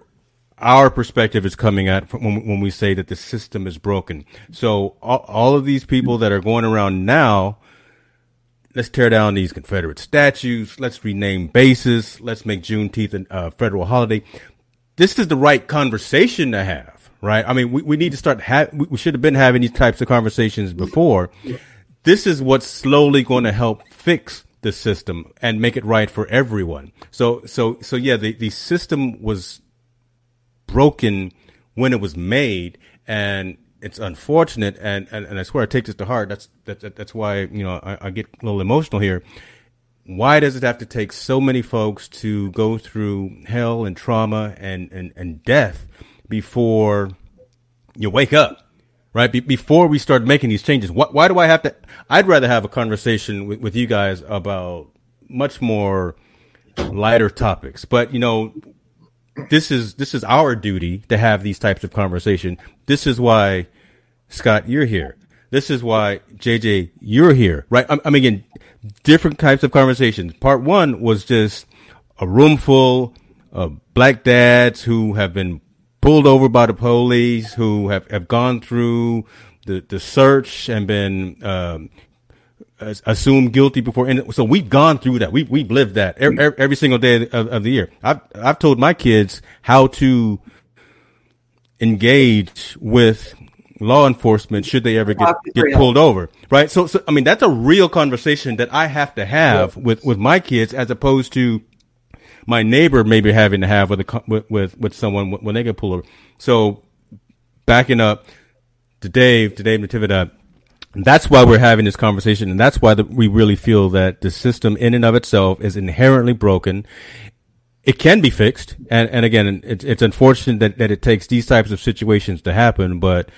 our perspective is coming at when, when we say that the system is broken. So all, all of these people that are going around now let's tear down these Confederate statues. Let's rename bases. Let's make Juneteenth a uh, federal holiday this is the right conversation to have, right? I mean, we, we need to start have, we should have been having these types of conversations before. This is what's slowly going to help fix the system and make it right for everyone. So, so, so yeah, the, the system was broken when it was made and it's unfortunate, and, and, and I swear I take this to heart. That's that, that's why you know I, I get a little emotional here. Why does it have to take so many folks to go through hell and trauma and, and, and death before you wake up? Right Be- before we start making these changes, why, why do I have to? I'd rather have a conversation with, with you guys about much more lighter topics. But you know, this is this is our duty to have these types of conversation. This is why Scott, you're here. This is why JJ, you're here, right? I, I mean, again, different types of conversations. Part one was just a room full of black dads who have been pulled over by the police, who have, have gone through the, the search and been um, assumed guilty before. And so we've gone through that. We've, we've lived that every, every single day of, of, the year. I've, I've told my kids how to engage with law enforcement should they ever get, get pulled over. Right. So, so, I mean, that's a real conversation that I have to have with, with my kids as opposed to my neighbor may be having to have with a, with, with, with someone when they get pulled over. So backing up to Dave, to Dave Natividad, that's why we're having this conversation, and that's why the, we really feel that the system in and of itself is inherently broken. It can be fixed, and, and again, it's, it's unfortunate that, that it takes these types of situations to happen, but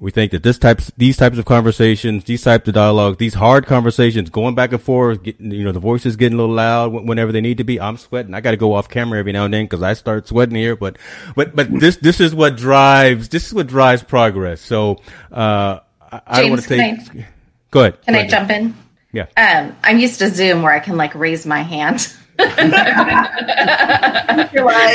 we think that this types, these types of conversations, these types of dialogue, these hard conversations, going back and forth, getting, you know, the voices getting a little loud whenever they need to be. I'm sweating. I got to go off camera every now and then because I start sweating here. But, but, but this, this is what drives, this is what drives progress. So, uh, I, I don't want to take. I, go ahead. Can go I ahead. jump in? Yeah. Um, I'm used to Zoom where I can like raise my hand.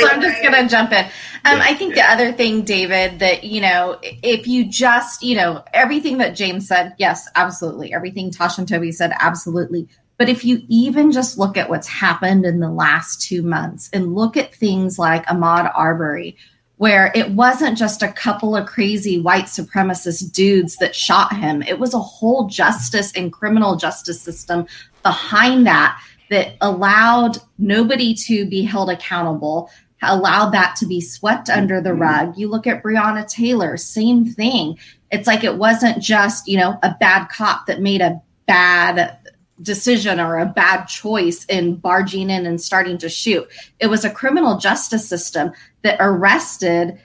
so I'm just gonna jump in. Um, I think the other thing, David, that you know, if you just, you know, everything that James said, yes, absolutely. Everything Tosh and Toby said, absolutely. But if you even just look at what's happened in the last two months and look at things like Ahmaud Arbery, where it wasn't just a couple of crazy white supremacist dudes that shot him. It was a whole justice and criminal justice system behind that that allowed nobody to be held accountable, allowed that to be swept under the mm-hmm. rug. You look at Breonna Taylor, same thing. It's like it wasn't just, you know, a bad cop that made a bad decision or a bad choice in barging in and starting to shoot. It was a criminal justice system that arrested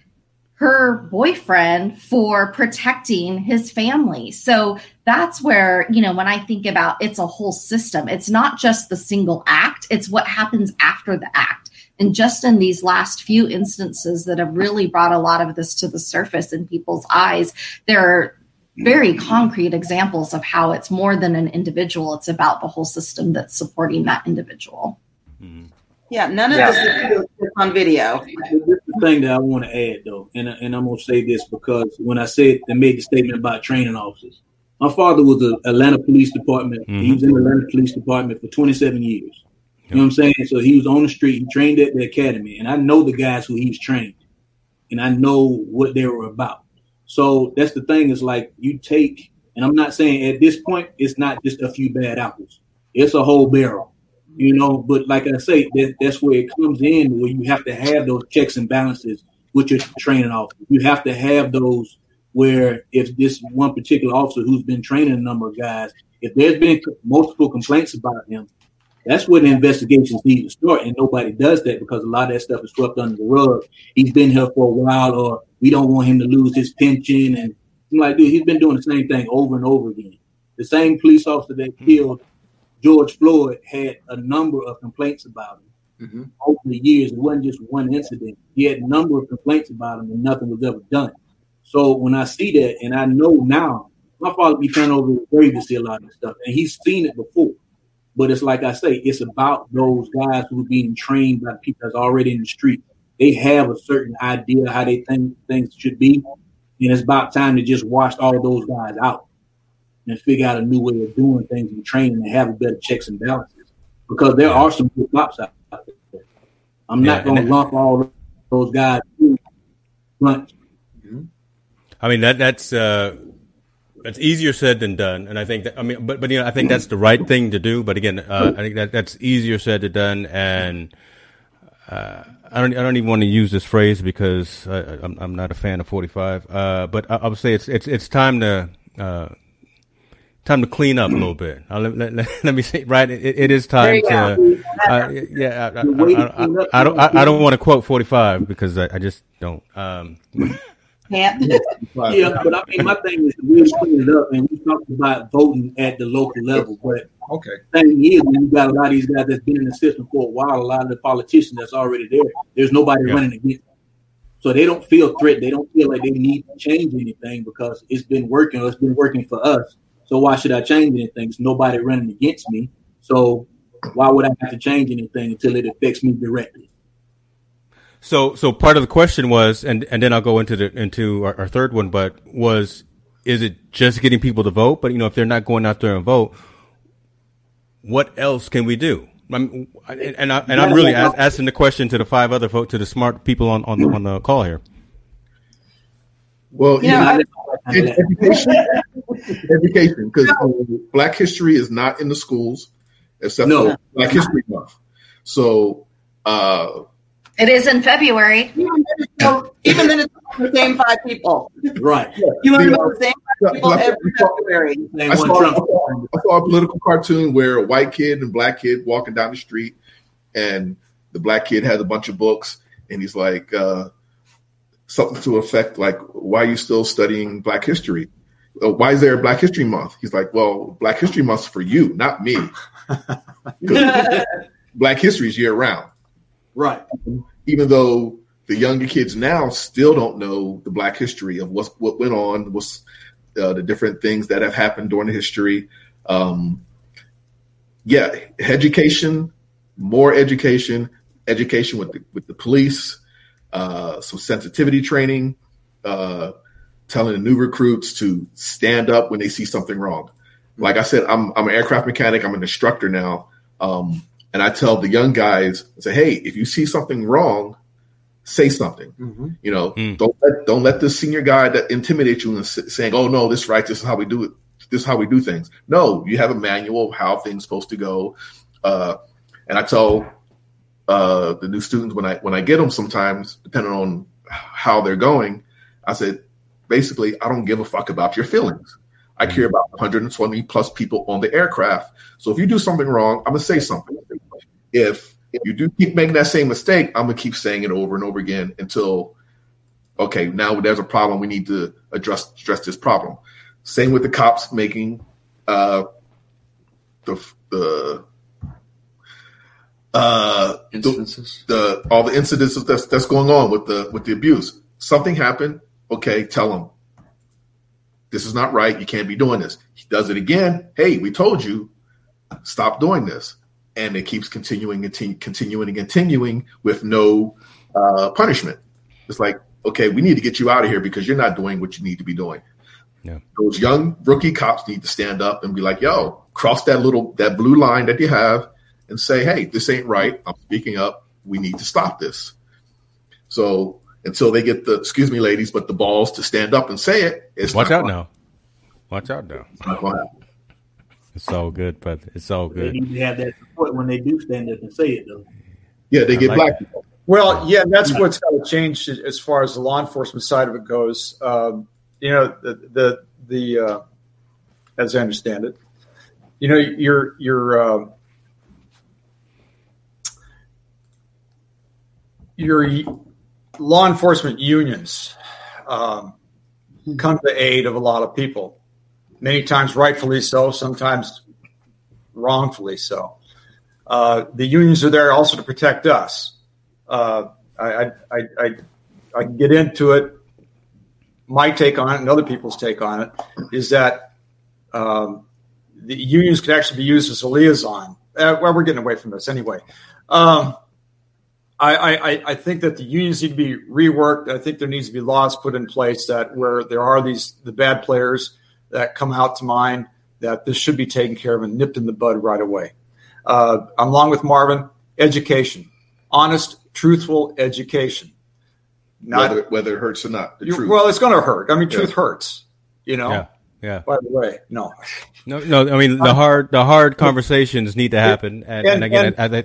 her boyfriend for protecting his family. So that's where, you know, when I think about it's a whole system, it's not just the single act, it's what happens after the act. And just in these last few instances that have really brought a lot of this to the surface in people's eyes, there are very concrete examples of how it's more than an individual, it's about the whole system that's supporting that individual. Mm-hmm. Yeah, none of Yeah. this is on video. This is the thing that I want to add, though, and, and I'm to say this because when I said and made the statement about training officers, my father was the Atlanta Police Department. He was in the Atlanta Police Department for 27 years. You know what I'm saying? So he was on the street. He trained at the academy, and I know the guys who he's trained, and I know what they were about. So that's the thing. Is like you take, and I'm not saying at this point it's not just a few bad apples. It's a whole barrel you know. But like I say, that, that's where it comes in, where you have to have those checks and balances with your training officer. You have to have those where if this one particular officer who's been training a number of guys, if there's been multiple complaints about him, that's where the investigations need to start. And nobody does that because a lot of that stuff is swept under the rug. He's been here for a while, or we don't want him to lose his pension. And I'm like, dude, he's been doing the same thing over and over again. The same police officer that hmm. killed George Floyd had a number of complaints about him mm-hmm. over the years. It wasn't just one incident. He had a number of complaints about him, and nothing was ever done. So when I see that, and I know now, my father be turning over his grave to see a lot of this stuff, and he's seen it before. But it's like I say, it's about those guys who are being trained by people that's already in the street. They have a certain idea how they think things should be, and it's about time to just wash all those guys out and figure out a new way of doing things and training and have a better checks and balances. Because there are some good cops out there. I'm not going to lump all those guys. But I mean that that's uh, that's easier said than done, and I think that I mean, but but you know, I think that's the right thing to do. But again, uh, I think that that's easier said than done, and uh, I don't I don't even want to use this phrase because I, I'm I'm not a fan of 45. Uh, but I, I would say it's it's it's time to uh, time to clean up a little bit. Uh, let, let, let, let me say right. It, it is time to. Uh, yeah, I, I, I. I, I don't I, I don't want to quote 45 because I, I just don't. Um, Can't. Yeah, but I mean, my thing is to really clean it up, and we talked about voting at the local level. But Okay. thing is, when you got a lot of these guys that's been in the system for a while, a lot of the politicians that's already there, there's nobody Yeah. running against them. So they don't feel threatened. They don't feel like they need to change anything because it's been working or it's been working for us. So why should I change anything? There's nobody running against me. So why would I have to change anything until it affects me directly? So, so part of the question was, and and then I'll go into the into our, our third one, but was is it just getting people to vote? But you know, if they're not going out there and vote, what else can we do? I mean, and and, I, and I'm really as, asking the question to the five other vote to the smart people on on the, on the call here. Well, Yeah, you know, ed- education, education, because Black history is not in the schools except No. for Black History Month. So, uh, It is in February. So even then, it's the same five people. Right. You want to The, know the same five people like- every February. I one saw, I saw- I saw a political cartoon where a white kid and black kid walking down the street, and the black kid has a bunch of books, and he's like uh, something to effect like, "Why are you still studying Black history? Uh, why is there a Black History Month?" He's like, "Well, Black History Month's for you, not me. Black history is year round." Right. even though the younger kids now still don't know the black history of what's what went on, what's uh, the different things that have happened during the history. Um, yeah, education, more education, education with the with the police, uh, some sensitivity training, uh, telling the new recruits to stand up when they see something wrong. Like I said, I'm I'm an aircraft mechanic. I'm an instructor now. Um, and I tell the young guys, I say, hey, if you see something wrong, say something. You know, Mm. don't let don't let the senior guy that intimidate you and s- saying, oh no, this is right, this is how we do it, this is how we do things. No, you have a manual of how things supposed to go. Uh, and I tell uh, the new students when I when I get them sometimes, depending on how they're going, I said, basically, I don't give a fuck about your feelings. I care about 120 plus people on the aircraft. So if you do something wrong, I'm gonna say something. If you do keep making that same mistake, I'm gonna keep saying it over and over again until okay, now there's a problem. We need to address address this problem. Same with the cops making uh, the the uh, Instances. the all the incidents that's that's going on with the with the abuse. Something happened. Okay, tell him this is not right. You can't be doing this. He does it again. Hey, we told you, stop doing this, and it keeps continuing and continu- continuing and continuing with no uh, punishment. It's like okay, we need to get you out of here because you're not doing what you need to be doing. Yeah. Those young rookie cops need to stand up and be like, "Yo, cross that little that blue line that you have." And say, "Hey, this ain't right. I'm speaking up. We need to stop this." So until they get the excuse me, ladies, but the balls to stand up and say it, it's Watch not out gonna- now. Watch out now. it's not gonna. It's all good, but it's all good. They need to have that support when they do stand up and say it, though. Yeah, they I get like black that. people. Well, yeah, that's what's got to change as far as the law enforcement side of it goes. Um, you know, the the the uh, as I understand it, you know, your your uh, your law enforcement unions um, come to the aid of a lot of people. Many times, rightfully so. Sometimes, wrongfully so. Uh, the unions are there also to protect us. Uh, I, I, I, I, get into it. My take on it and other people's take on it is that um, the unions could actually be used as a liaison. Uh, well, we're getting away from this anyway. Um, I, I, I think that the unions need to be reworked. I think there needs to be laws put in place that where there are these the bad players that come out to mind that this should be taken care of and nipped in the bud right away. Uh, I'm along with Marvin, education, honest, truthful education. Not whether whether it hurts or not. The you- truth. well, it's going to hurt. I mean, Yeah. truth hurts. You know. Yeah, yeah. By the way, no. No, no. I mean, the hard, the hard conversations need to happen, and, and, And- again, and- I, I,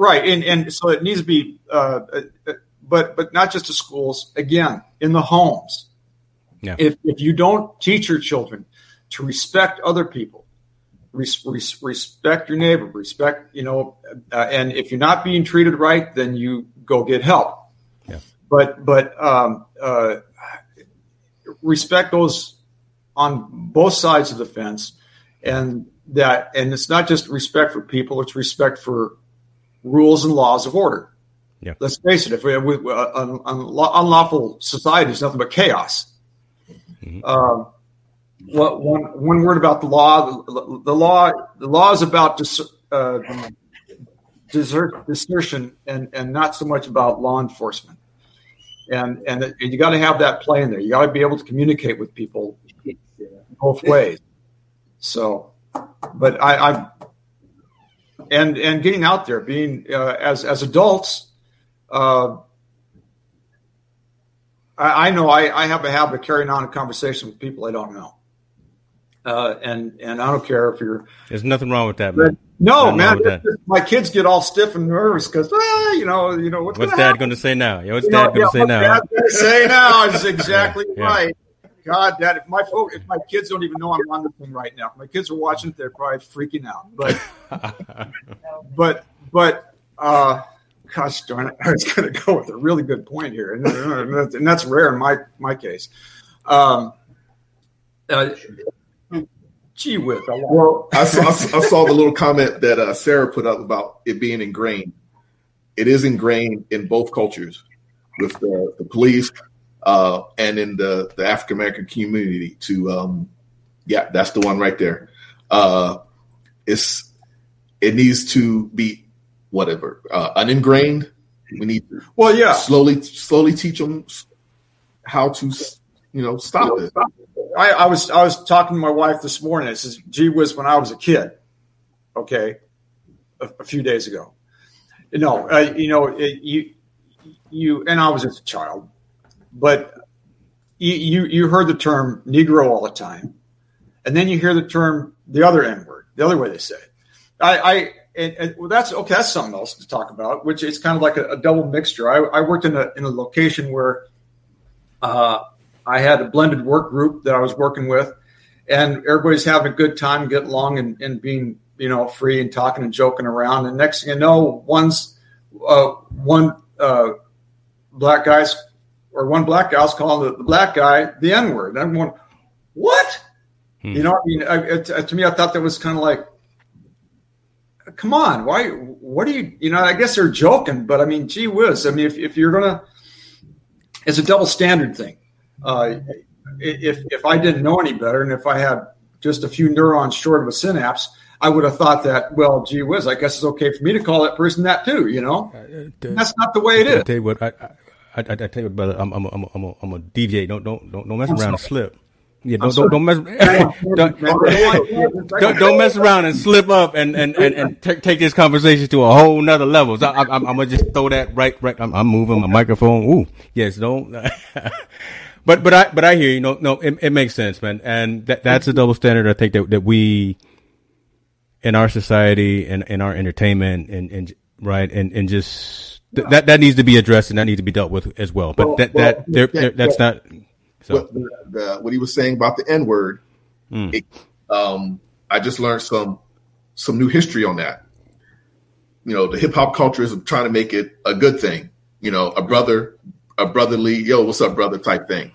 right, and and so it needs to be, uh, uh, but but not just to schools. Again, in the homes. Yeah. If if you don't teach your children to respect other people, res, res, respect your neighbor, respect you know, uh, and if you're not being treated right, then you go get help. Yeah. But but um, uh, respect goes on both sides of the fence, and that and it's not just respect for people; it's respect for rules and laws of order. Yeah. Let's face it: if we, we uh, un, unla- unlawful society is nothing but chaos. Um, what one one word about the law? The, the law the law is about dis, uh, desert, desertion and and not so much about law enforcement. And and it- you got to have that play in there. You got to be able to communicate with people both ways. So, but I, I and and getting out there, being uh, as as adults. Uh, I, I know I, I have a habit of carrying on a conversation with people I don't know, uh, and and I don't care if you're There's nothing wrong with that, man. no man. My kids get all stiff and nervous because ah, you know you know what's, What's Dad going to say now? Yeah, what's You Dad going to yeah, say now? Dad's say now is exactly Yeah. right. God, Dad, if my folk, if my kids don't even know I'm on the thing right now, if my kids are watching, it, they're probably freaking out. But but but uh, gosh darn it, I was going to go with a really good point here, and, that's- and that's rare in my my case. Um, uh, gee whiz, I lost- Well, I saw, I saw the little comment that uh, Sarah put up about it being ingrained. It is ingrained in both cultures, with the, the police uh, and in the, the African American community. To um, yeah, that's the one right there. Uh, it's it needs to be whatever uh, uningrained. We need to well, yeah. slowly slowly teach them how to you know stop it. I, I was I was talking to my wife this morning. I says, "Gee whiz, when I was a kid, okay, a, a few days ago, know, uh, you know, it, you you and I was just a child, but you, you you heard the term Negro all the time, and then you hear the term the other N word, the other way they say it. I, I and, and well, that's okay. That's something else to talk about, which is kind of like a, a double mixture. I, I worked in a in a location where uh, I had a blended work group that I was working with, and everybody's having a good time, getting along, and, and being you know free and talking and joking around. And next thing you know, one's uh, one uh, black guy's or one black guy was calling the, the black guy the N word. And I'm going, what? Hmm. You know, I mean, I, it, uh, to me, I thought that was kind of like, come on, why? What do you? You know, I guess they're joking, but I mean, gee whiz. I mean, if, if you're gonna, it's a double standard thing. Uh, if if I didn't know any better, and if I had just a few neurons short of a synapse, I would have thought that, well, gee whiz, I guess it's okay for me to call that person that too. You know, uh, uh, And that's not the way it is. tell what, I, I, I, I tell you brother, I'm, I'm, I'm, I'm, a, I'm a deviate. Don't, don't, don't, don't mess I'm around and slip. Yeah, don't, don't, don't mess, don't, don't, don't mess around and slip up and, and, and, and take take this conversation to a whole nother level. So I, I'm, I'm gonna just throw that right, right. I'm, I'm moving my microphone. Ooh, yes, don't. but, but I, but I hear you. No, no, it, it makes sense, man. And that, that's a double standard. I think that, that we, in our society and in our entertainment and, and right and, and just th- that that needs to be addressed and that needs to be dealt with as well. But Well, that well, that there, yeah, there- that's yeah. not so. What, the, the, what he was saying about the N word, Mm. um, I just learned some some new history on that. You know, the hip hop culture is trying to make it a good thing. You know, a brother, a brotherly, yo, what's up, brother, type thing.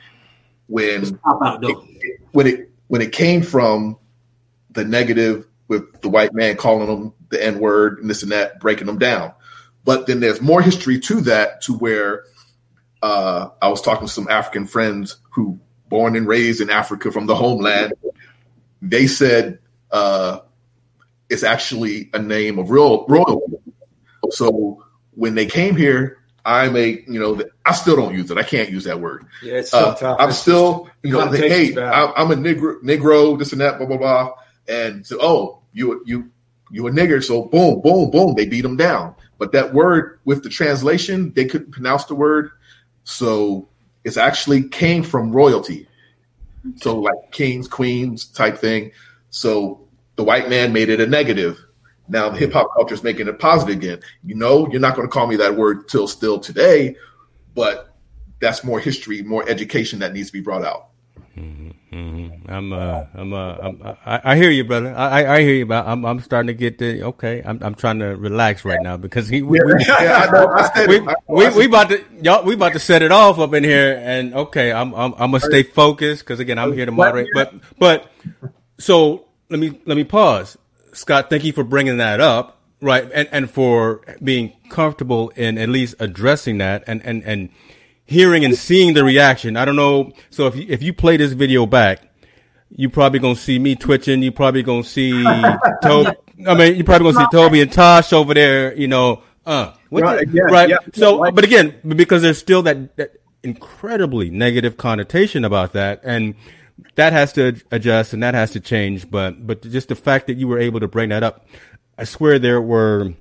When Pop out though. when it when it came from the negative with the white man calling them the N word and this and that, breaking them down. But then there's more history to that, to where uh, I was talking to some African friends who born and raised in Africa from the homeland. They said uh, it's actually a name of real royalty. So when they came here, I'm a you know I still don't use it. I can't use that word. Yeah, it's still Uh, tough. I'm It's still, you know, the hey. I'm, I'm a Negro, Negro, this and that, blah blah blah, and so oh, you you you a nigger, so boom, boom, boom, they beat them down. But that word with the translation, they couldn't pronounce the word, so it's actually came from royalty, so like kings, queens type thing. So the white man made it a negative, Now the hip hop culture is making it positive again. You know, you're not going to call me that word till still today, but that's more history, more education that needs to be brought out. Mm-hmm. I'm, uh, I'm, uh, I'm, I, I hear you, brother. I, I hear you, but I'm, I'm starting to get the okay. I'm, I'm trying to relax right now because he, we, we, Yeah, I know. I said we, we, we about to, y'all, we about to set it off up in here, and okay, I'm, I'm, I'm gonna stay focused because again, I'm here to moderate. But, but, so let me, let me pause, Scott. Thank you for bringing that up, right, and and for being comfortable in at least addressing that, and and and hearing and seeing the reaction. I don't know. So if you, if you play this video back, you probably gonna see me twitching. You probably gonna see Toby. I mean, you probably gonna see Toby and Tosh over there. You know, uh, Right, again, right. yeah, so, right. but again, because there's still that, that incredibly negative connotation about that, and that has to adjust and that has to change. But but just the fact that you were able to bring that up, I swear there were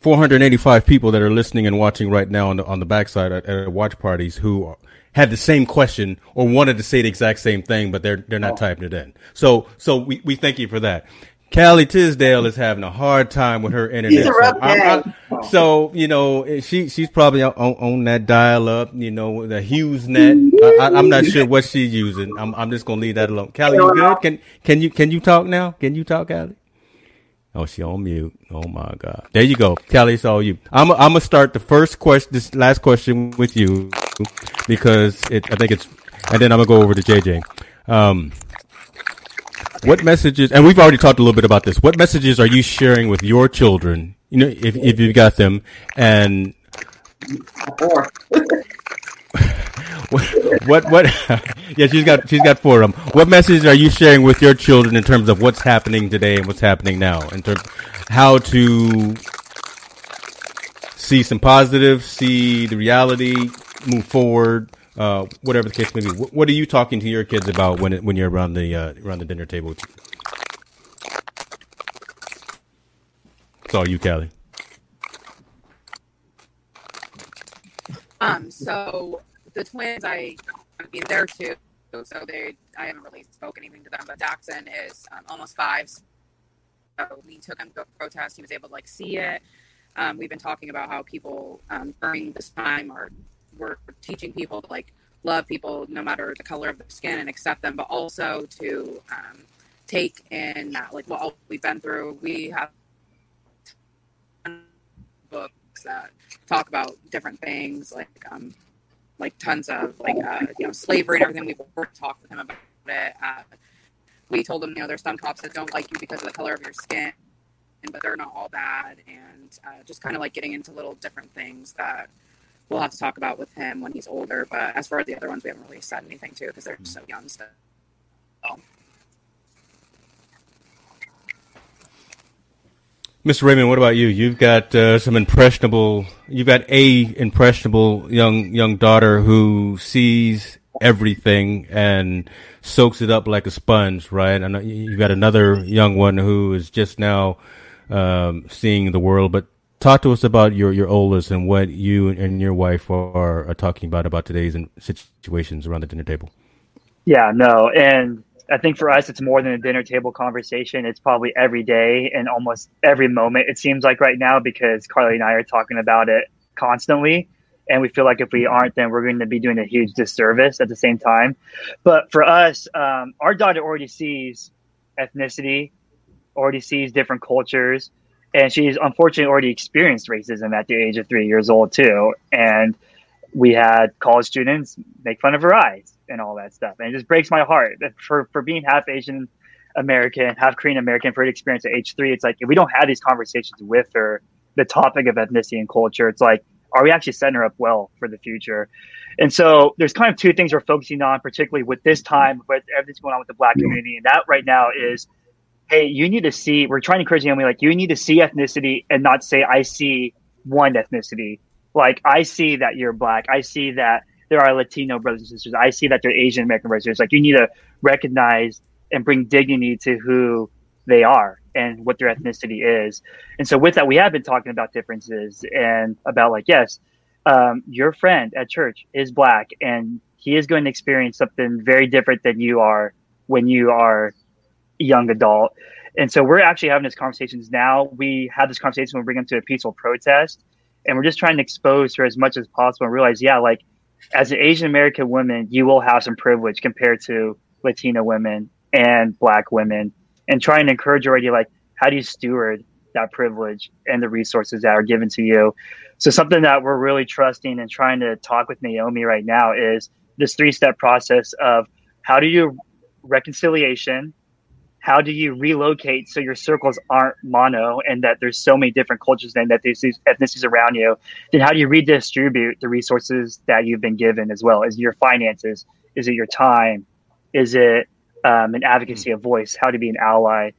485 people that are listening and watching right now on the on the backside at, at watch parties who had the same question or wanted to say the exact same thing, but they're they're not oh. typing it in. So so we, we thank you for that. Callie Tisdale is having a hard time with her internet. It's a rough so, day. I'm- so, you know she she's probably on, on that dial up. You know the HughesNet. I, I, I'm not sure what she's using. I'm I'm just gonna leave that alone. Callie, you good? Can can you can you talk now? Can you talk, Callie? Oh, she on mute. Oh my God. There you go. Kelly, all you. I'm, I'm gonna start the first question, this last question with you because it, I think it's, and then I'm gonna go over to JJ. Um, what messages, and we've already talked a little bit about this. What messages are you sharing with your children? You know, if, if you've got them and What what yeah she's got she's got four of them. What messages are you sharing with your children in terms of what's happening today and what's happening now? In terms how to see some positive see the reality move forward uh, whatever the case may be. What, what are you talking to your kids about when when you're around the uh, around the dinner table? It's all you Callie Um, so the twins, I, I mean, they're two, so they, I haven't really spoken anything to them. But Daxon is um, almost five, so we took him to protest. He was able to like see it. Um, we've been talking about how people um, during this time are we're teaching people to like love people no matter the color of their skin and accept them, but also to um, take in that, like what we've been through. We have that talk about different things like um like tons of like uh you know slavery and everything. We worked to talk with him about it. Uh, we told him you know there's some cops that don't like you because of the color of your skin and but they're not all bad. And uh, just kind of like getting into little different things that we'll have to talk about with him when he's older. But as far as the other ones we haven't really said anything to because they're so young still. so. Mr. Raymond, what about you? You've got uh, some impressionable. You've got a impressionable young young daughter who sees everything and soaks it up like a sponge, right? And you've got another young one who is just now um, seeing the world. But talk to us about your your oldest and what you and your wife are, are talking about about today's and situations around the dinner table. Yeah, no, and I think for us, it's more than a dinner table conversation. It's probably every day and almost every moment. It seems like right now because Carly and I are talking about it constantly, and we feel like if we aren't, then we're going to be doing a huge disservice at the same time. But for us, um, our daughter already sees ethnicity, already sees different cultures, and she's unfortunately already experienced racism at the age of three years old too. And we had college students make fun of her eyes and all that stuff. And it just breaks my heart for, for being half Asian American, half Korean American, for to experience at age three. It's like, if we don't have these conversations with her, the topic of ethnicity and culture, it's like, are we actually setting her up well for the future? And so there's kind of two things we're focusing on, particularly with this time, with everything's going on with the black community. And that right now is, hey, you need to see, we're trying to encourage you, like, you need to see ethnicity and not say, I see one ethnicity. Like, I see that you're black. I see that there are Latino brothers and sisters. I see that they're Asian American brothers sisters. Like, you need to recognize and bring dignity to who they are and what their ethnicity is. And so, with that, we have been talking about differences and about, like, yes, um, your friend at church is black and he is going to experience something very different than you are when you are a young adult. And so we're actually having these conversations now. We have this conversation when we bring them to a peaceful protest, and we're just trying to expose her as much as possible and realize, yeah, like as an Asian American woman, you will have some privilege compared to Latina women and Black women, and trying to encourage already, like, how do you steward that privilege and the resources that are given to you? So something that we're really trusting and trying to talk with Naomi right now is this three step process of how do you reconciliation how do you relocate so your circles aren't mono and that there's so many different cultures and that these ethnicities around you then how do you redistribute the resources that you've been given as well? Is your finances? Is it your time? Is it um, an advocacy of voice? How to be an ally?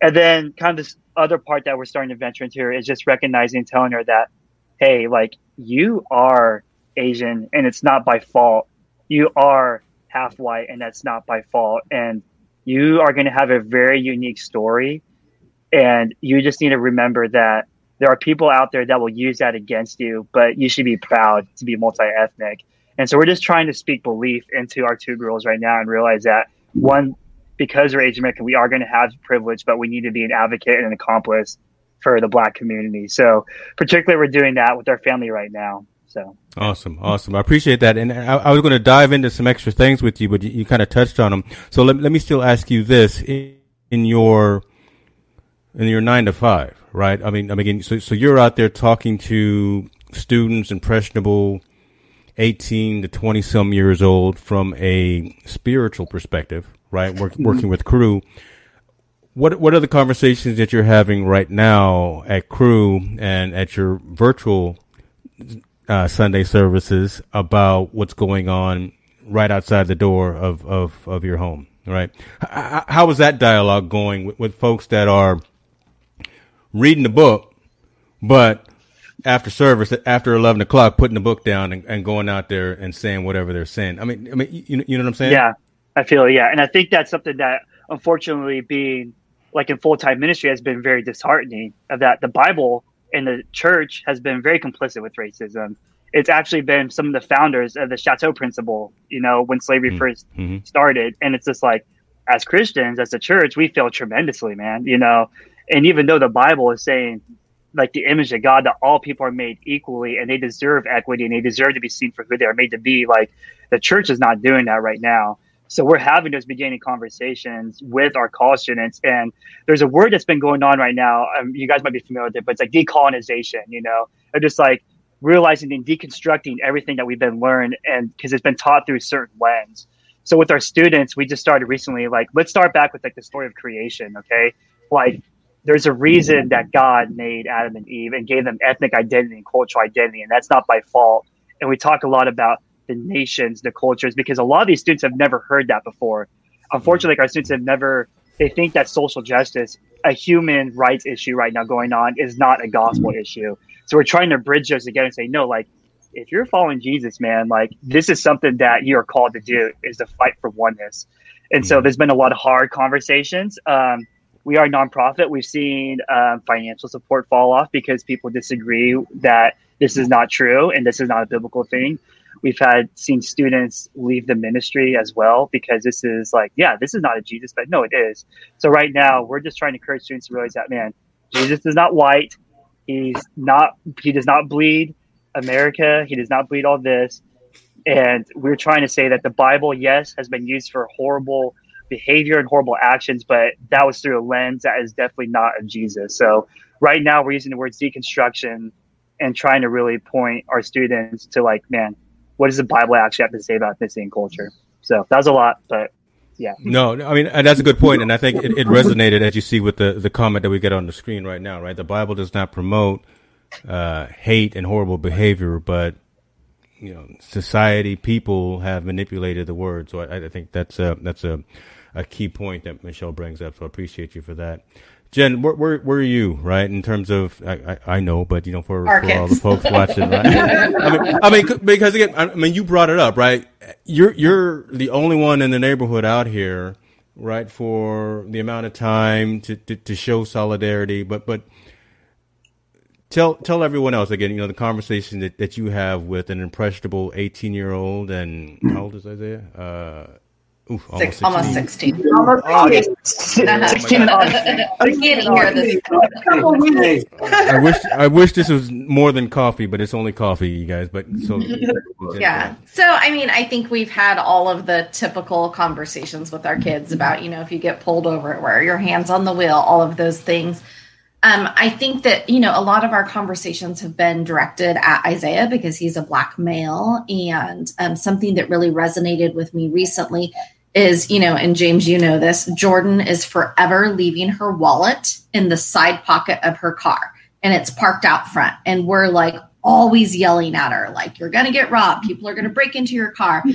And then kind of this other part that we're starting to venture into here is just recognizing and telling her that hey like you are asian and it's not by fault. You are half white and that's not by fault. And you are going to have a very unique story and you just need to remember that there are people out there that will use that against you but you should be proud to be multi-ethnic. And so we're just trying to speak belief into our two girls right now and realize that one because we're asian american we are going to have privilege but we need to be an advocate and an accomplice for the black community. So particularly we're doing that with our family right now so awesome, awesome. I appreciate that. And I, I was going to dive into some extra things with you, but you, you kind of touched on them. So let, let me still ask you this in, in your in your nine to five, right? I mean, I mean, so so you're out there talking to students, impressionable, eighteen to twenty some years old, from a spiritual perspective, right? Work, mm-hmm. Working with Cru. What what are the conversations that you're having right now at Cru and at your virtual uh, Sunday services about what's going on right outside the door of, of, of your home, right? How, how is that dialogue going with, with folks that are reading the book, but after service, after 11 o'clock, putting the book down and, and going out there and saying whatever they're saying? I mean, I mean, you, you know what I'm saying? Yeah, I feel, yeah. And I think that's something that unfortunately being like in full-time ministry has been very disheartening of that the Bible and the church has been very complicit with racism. It's actually been some of the founders of the Chattel Principle, you know, when slavery mm-hmm. 1st mm-hmm. started. And it's just like, as Christians, as a church, we fail tremendously, man, you know. And even though the Bible is saying, like, the image of God, that all people are made equally and they deserve equity and they deserve to be seen for who they are made to be, like, the church is not doing that right now. So we're having those beginning conversations with our college students. And there's a word that's been going on right now. Um, you guys might be familiar with it, but it's like decolonization, you know, or just like realizing and deconstructing everything that we've been learned and because it's been taught through a certain lens. So with our students, we just started recently, like, let's start back with like the story of creation. Okay. Like there's a reason that God made Adam and Eve and gave them ethnic identity and cultural identity. And that's not by fault. And we talk a lot about the nations, the cultures, because a lot of these students have never heard that before. Unfortunately, like our students have never, they think that social justice, a human rights issue right now going on, is not a gospel issue. So we're trying to bridge those together and say, no, like, if you're following Jesus, man, like this is something that you're called to do is to fight for oneness. And so there's been a lot of hard conversations. Um, we are a nonprofit. We've seen um, financial support fall off because people disagree that this is not true and this is not a biblical thing. We've had seen students leave the ministry as well because this is like, yeah, this is not a Jesus, but no, it is. So right now, we're just trying to encourage students to realize that, man, Jesus is not white. He's not. He does not bleed America. He does not bleed all this. And we're trying to say that the Bible, yes, has been used for horrible behavior and horrible actions, but that was through a lens that is definitely not of Jesus. So right now, we're using the words deconstruction and trying to really point our students to like, man, what does the Bible actually have to say about missing culture? So that was a lot, but yeah. No, I mean that's a good point, and I think it, it, resonated as you see with the the comment that we get on the screen right now. Right, the Bible does not promote uh, hate and horrible behavior, but you know, society, people have manipulated the word. So I, I think that's a that's a a key point that Michelle brings up. So I appreciate you for that. Jen, where, where, where are you, right? In terms of, I, I, I know, but you know, for, for all the folks watching, right? I mean, I mean, because again, I mean, you brought it up, right? You're, you're the only one in the neighborhood out here, right? For the amount of time to, to, to show solidarity, but, but tell, tell everyone else again, you know, the conversation that, that you have with an impressionable 18 year old and how old is Isaiah? Uh, Oof, Six, almost 16. Almost Oh, eight. 16 and oh, on. I'm getting here this. Couple weeks. I wish I wish this was more than coffee, but it's only coffee, you guys. But so Yeah. So, I mean, I think we've had all of the typical conversations with our kids about, you know, if you get pulled over, where your hands on the wheel, all of those things. Um, I think that, you know, a lot of our conversations have been directed at Isaiah because he's a black male. And um, something that really resonated with me recently is, you know, and James, you know this, Jordan is forever leaving her wallet in the side pocket of her car and it's parked out front. And we're like always yelling at her, like, you're going to get robbed. People are going to break into your car.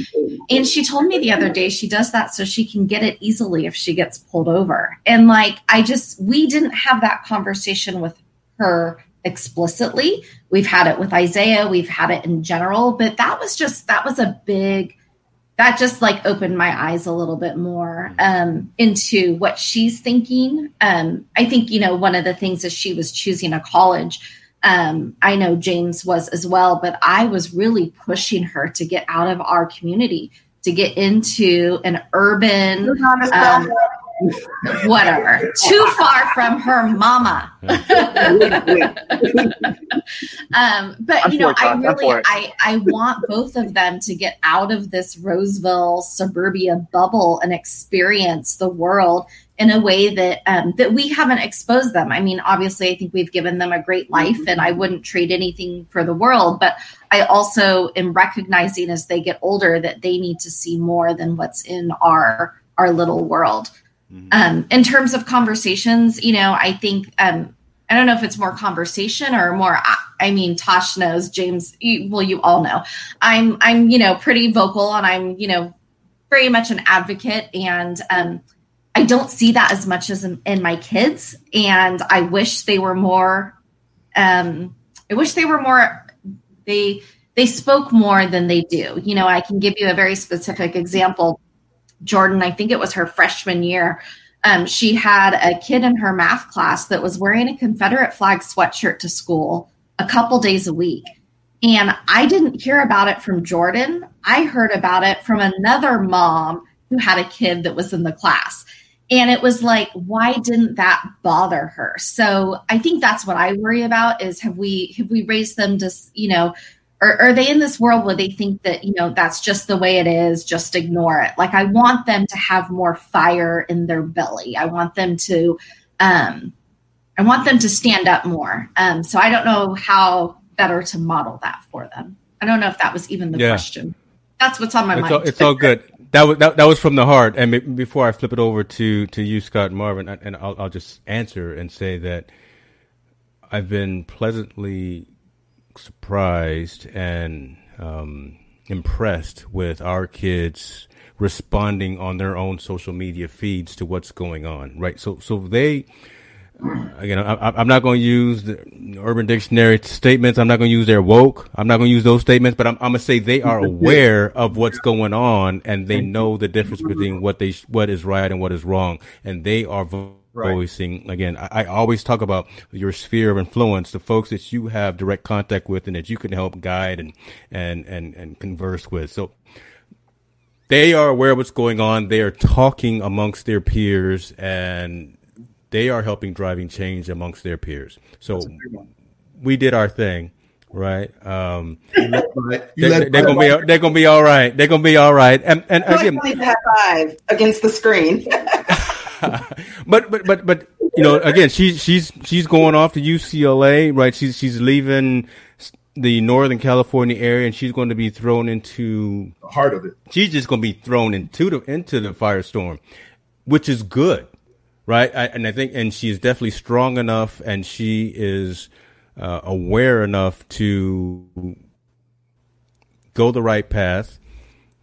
And she told me the other day she does that so she can get it easily if she gets pulled over. And like, I just, we didn't have that conversation with her explicitly. We've had it with Isaiah, we've had it in general, but that was just, that was a big, that just like opened my eyes a little bit more um, into what she's thinking. Um, I think, you know, one of the things is she was choosing a college. Um, I know James was as well, but I was really pushing her to get out of our community, to get into an urban, um, whatever, too far from her mama. um, but I'm you know, I really. I, I want both of them to get out of this Roseville suburbia bubble and experience the world in a way that um, that we haven't exposed them. I mean, obviously, I think we've given them a great life, and I wouldn't trade anything for the world. But I also am recognizing as they get older that they need to see more than what's in our our little world. Um, in terms of conversations, you know, I think um, I don't know if it's more conversation or more. I, I mean, Tosh knows, James. You, well, you all know. I'm I'm you know pretty vocal, and I'm you know very much an advocate, and um, I don't see that as much as in, in my kids, and I wish they were more. Um, I wish they were more. They they spoke more than they do. You know, I can give you a very specific example. Jordan, I think it was her freshman year. Um, she had a kid in her math class that was wearing a Confederate flag sweatshirt to school a couple days a week. And I didn't hear about it from Jordan. I heard about it from another mom who had a kid that was in the class. And it was like, why didn't that bother her? So I think that's what I worry about is have we have we raised them to, you know, or are they in this world where they think that you know that's just the way it is just ignore it like i want them to have more fire in their belly i want them to um i want them to stand up more um so i don't know how better to model that for them i don't know if that was even the Yeah. question that's what's on my it's mind all, it's all good. That was that, that was from the heart. And before I flip it over to to you, Scott and Marvin, and I'll, I'll just answer and say that I've been pleasantly surprised and um, impressed with our kids responding on their own social media feeds to what's going on. Right. So so they again, I, I'm not going to use the Urban Dictionary statements. I'm not going to use their woke. I'm not going to use those statements, but I'm, I'm going to say they are aware of what's going on and they know the difference between what they what is right and what is wrong, and they are Right. voicing. Again, I, I always talk about your sphere of influence, the folks that you have direct contact with, and that you can help guide and and and and converse with. So they are aware of what's going on. They are talking amongst their peers and they are helping driving change amongst their peers. So we did our thing, right? Um, You they, are gonna be they're gonna be all right. They're gonna be all right. And and again, like I need to have five against the screen. but but but but you know, again, she's she's she's going off to UCLA, right? She's she's leaving the Northern California area, and she's going to be thrown into the heart of it. She's just going to be thrown into the into the firestorm, which is good, right? I, and I think, and she's definitely strong enough, and she is uh, aware enough to go the right path.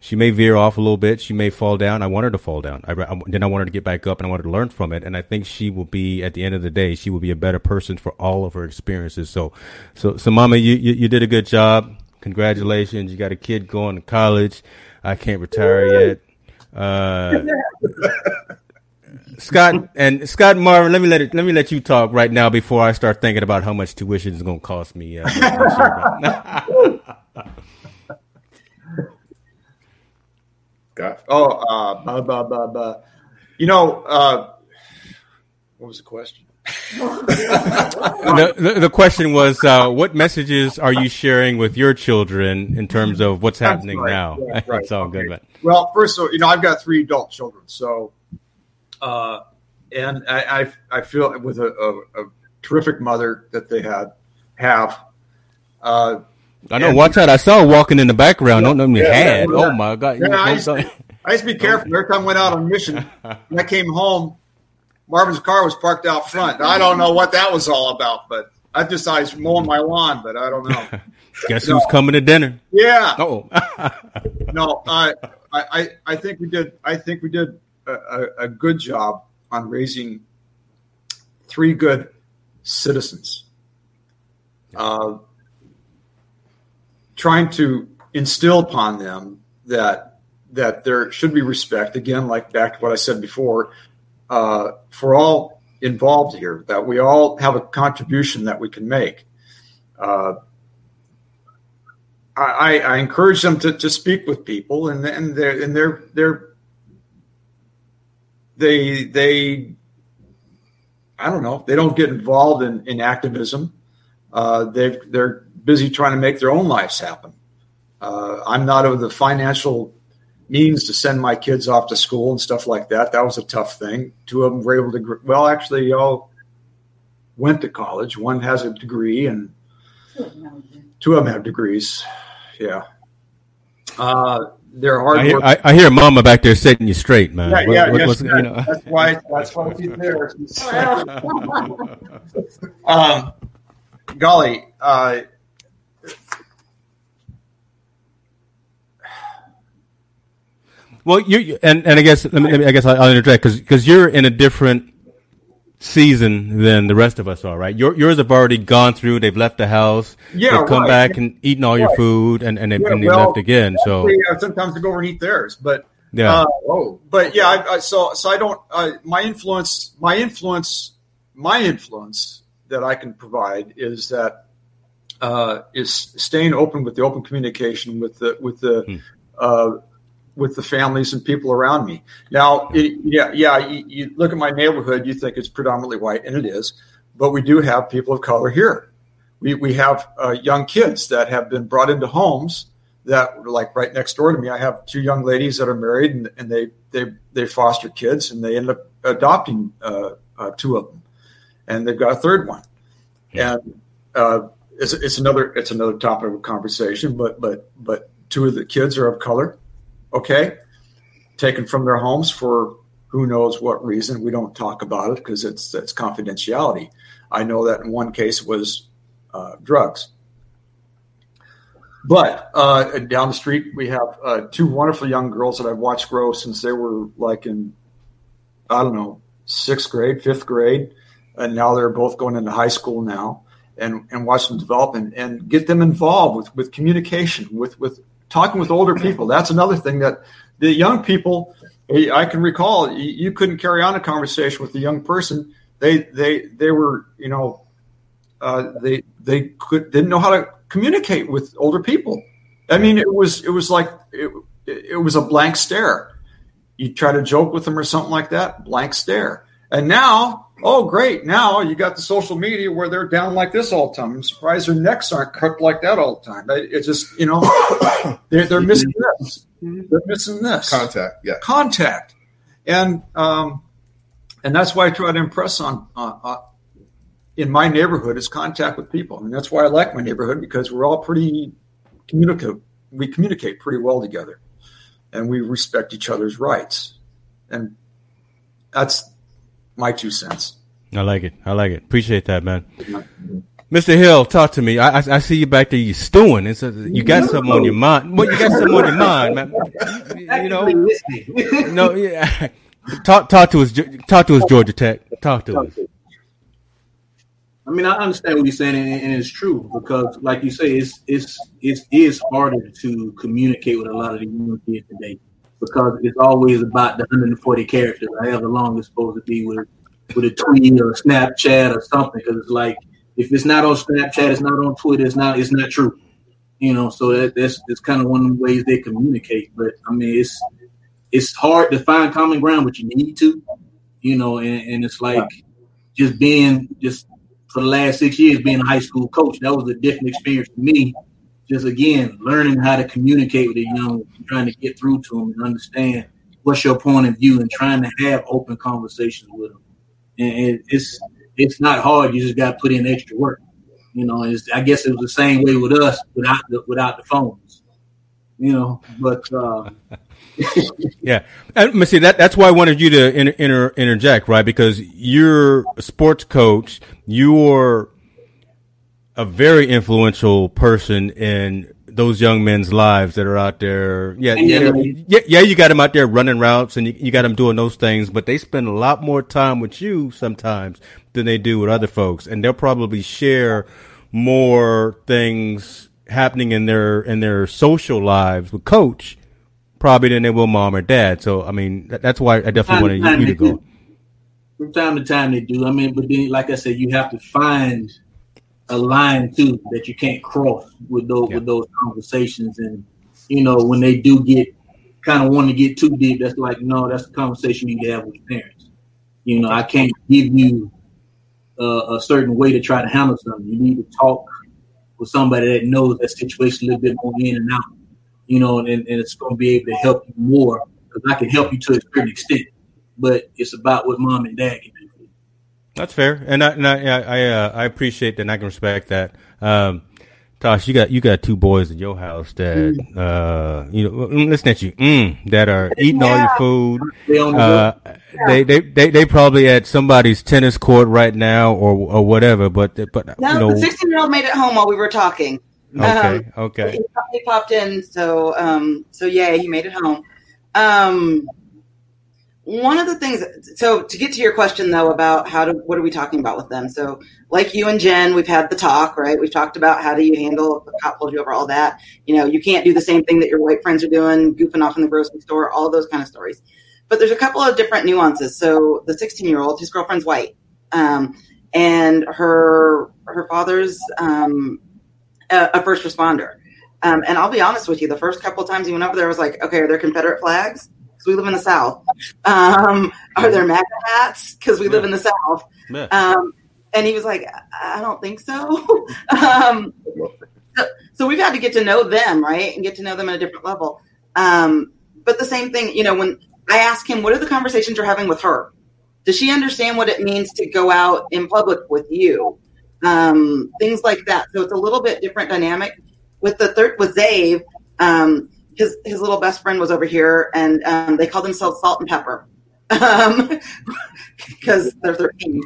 She may veer off a little bit. She may fall down. I want her to fall down. I, I, then I want her to get back up and I want her to learn from it. And I think she will be, at the end of the day, she will be a better person for all of her experiences. So, so, so mama, you, you, you did a good job. Congratulations. You got a kid going to college. I can't retire yet. Uh, Scott and Scott Marvin, let me let it, let me let you talk right now before I start thinking about how much tuition is going to cost me. Uh, Got Oh, uh, blah, blah, blah, blah. you know, uh, what was the question? the, the, the question was, uh, what messages are you sharing with your children in terms of what's happening right. now? Yeah, right. it's all good, man. Well, first of all, you know, I've got three adult children, so, uh, and I, I, I feel with a, a, a terrific mother that they had have. Uh, I know. Watch out! I saw her walking in the background. Don't know me Yeah, had. yeah. Oh my god! Yeah, I, used to, I used to be careful. Every time I went out on mission, when I came home, Marvin's car was parked out front. I don't know what that was all about, but I just I was mowing my lawn, but I don't know. Guess who's coming to dinner? Yeah. Oh, no, I, I, I think we did. I think we did a, a, a good job on raising three good citizens. Uh, trying to instill upon them that that there should be respect. Again, like back to what I said before, uh, for all involved here, that we all have a contribution that we can make. Uh, I, I encourage them to, to speak with people, and and they're and they're they're they they I don't know they don't get involved in, in activism. Uh, they they're busy trying to make their own lives happen. Uh, I'm not of the financial means to send my kids off to school and stuff like that. That was a tough thing. Two of them were able to. gr- Well, actually, y'all went to college. One has a degree, and two of them have degrees. Yeah. Uh, they're hard I hear, work. I, I hear Mama back there setting you straight, man. yeah, yeah, what- yes, what's- you know. that's why. That's why she's there. um, golly, uh, Well, you and and I guess let me, let me I guess I'll, interject because you're in a different season than the rest of us are, right? Your, yours have already gone through. They've left the house. Yeah, they've come right. back and eaten all your food, and and, they, Yeah, and well, left again. So actually, uh, sometimes they go over and eat theirs, but Yeah. Uh, oh, but yeah, I, I, so so I don't. Uh, my influence, my influence, my influence that I can provide is that uh, is staying open with the open communication with the with the uh, with the families and people around me. Now, it, yeah, yeah, you, you look at my neighborhood, you think it's predominantly white, and it is, but we do have people of color here. We we have uh, young kids that have been brought into homes that were like right next door to me. I have two young ladies that are married, and, and they they they foster kids, and they end up adopting uh, uh, two of them, and they've got a third one, and uh, it's, it's another it's another topic of conversation. But but but two of the kids are of color, okay, taken from their homes for who knows what reason. We don't talk about it because it's it's confidentiality. I know that in one case was uh, drugs. But uh, down the street, we have uh, two wonderful young girls that I've watched grow since they were like in, I don't know, sixth grade, fifth grade, and now they're both going into high school now, and and watch them develop and, and get them involved with with communication, with with talking with older people. That's another thing that the young people. I can recall you, couldn't carry on a conversation with a young person. They they they were you know uh, they they could didn't know how to communicate with older people. I mean, it was it was like it, it was a blank stare. You try to joke with them or something like that, blank stare. And now, oh great, now you got the social media where they're down like this all the time. I'm surprised their necks aren't crooked like that all the time. It, it just you know they're, they're missing this. They're missing this Contact, yeah. contact, and um, and that's why I try to impress on uh, uh, in my neighborhood is contact with people, I and that's why I like my neighborhood because we're all pretty communicative. We communicate pretty well together, and we respect each other's rights, and that's my two cents. I like it. I like it. Appreciate that, man. Mr. Hill, talk to me. I, I, I see you back there. You're stewing. It's a, you got something on your mind. Well, you got something on your mind, man. You know, no, yeah. Talk, talk to us. Talk to us, Georgia Tech. Talk to us. I mean, I understand what you're saying, and, and it's true because, like you say, it's it's it is harder to communicate with a lot of the young kids today because it's always about the 140 characters, however long it's supposed to be with with a tweet or a Snapchat or something. Because it's like if it's not on Snapchat, it's not on Twitter, it's not it's not true. You know, so that, that's that's kind of one of the ways they communicate. But I mean, it's it's hard to find common ground, but you need to, you know, and, and it's like just being just for the last six years being a high school coach. That was a different experience for me. Just again, learning how to communicate with the young, trying to get through to them and understand what's your point of view, and trying to have open conversations with them. And it's it's not hard. You just got to put in extra work. You know, I guess it was the same way with us without the, without the phones. You know, but uh, yeah, and see that that's why I wanted you to inter, inter, interject, right? Because you're a sports coach, you're a very influential person in those young men's lives that are out there. Yeah, yeah, yeah, yeah, You got them out there running routes, and you, you got them doing those things. But they spend a lot more time with you sometimes than they do with other folks, and they'll probably share more things happening in their in their social lives with coach probably than they will mom or dad. So I mean that, that's why I definitely wanted you to go. From time to time they do. I mean, but then like I said, you have to find a line too that you can't cross with those yeah. with those conversations. And you know, when they do get kind of want to get too deep, that's like no, that's a conversation you have with your parents. You know, I can't give you uh, a certain way to try to handle something. You need to talk with somebody that knows that situation a little bit more in and out. You know, and, and it's going to be able to help you more because I can help you to a certain extent, but it's about what mom and dad can do. That's fair, and I and I I, uh, I appreciate that. and I can respect that. Um, Tosh, you got you got two boys in your house that mm. uh you know mm, listen at you mm, that are eating yeah. all your food. Uh, they, they they they probably at somebody's tennis court right now or or whatever. But but no, you know, the sixteen year old made it home while we were talking. Okay, um, okay. He, he, popped in, so um so yeah, he made it home. Um, one of the things so to get to your question though about how to what are we talking about with them? So like you and jen we've had the talk right? We've talked about how do you handle a cop pulls you over all that. You know you can't do the same thing that your white friends are doing goofing off in the grocery store all those kind of stories. But there's a couple of different nuances. So the 16 year old his girlfriend's white um, and her her father's um, a, a, first responder. Um, and i'll be honest with you the first couple of times he went over there I was like okay are there confederate flags we live in the South. Um, are there MAGA hats? Because we yeah. live in the South. Yeah. Um, and he was like, I don't think so. um, so. so. we've had to get to know them, right? And get to know them at a different level. Um, but the same thing, you know, when I ask him, what are the conversations you're having with her? Does she understand what it means to go out in public with you? Um, things like that. So it's a little bit different dynamic. With the third, with Dave, um, his his little best friend was over here, and um, they called themselves Salt and Pepper because um, they're thirteen.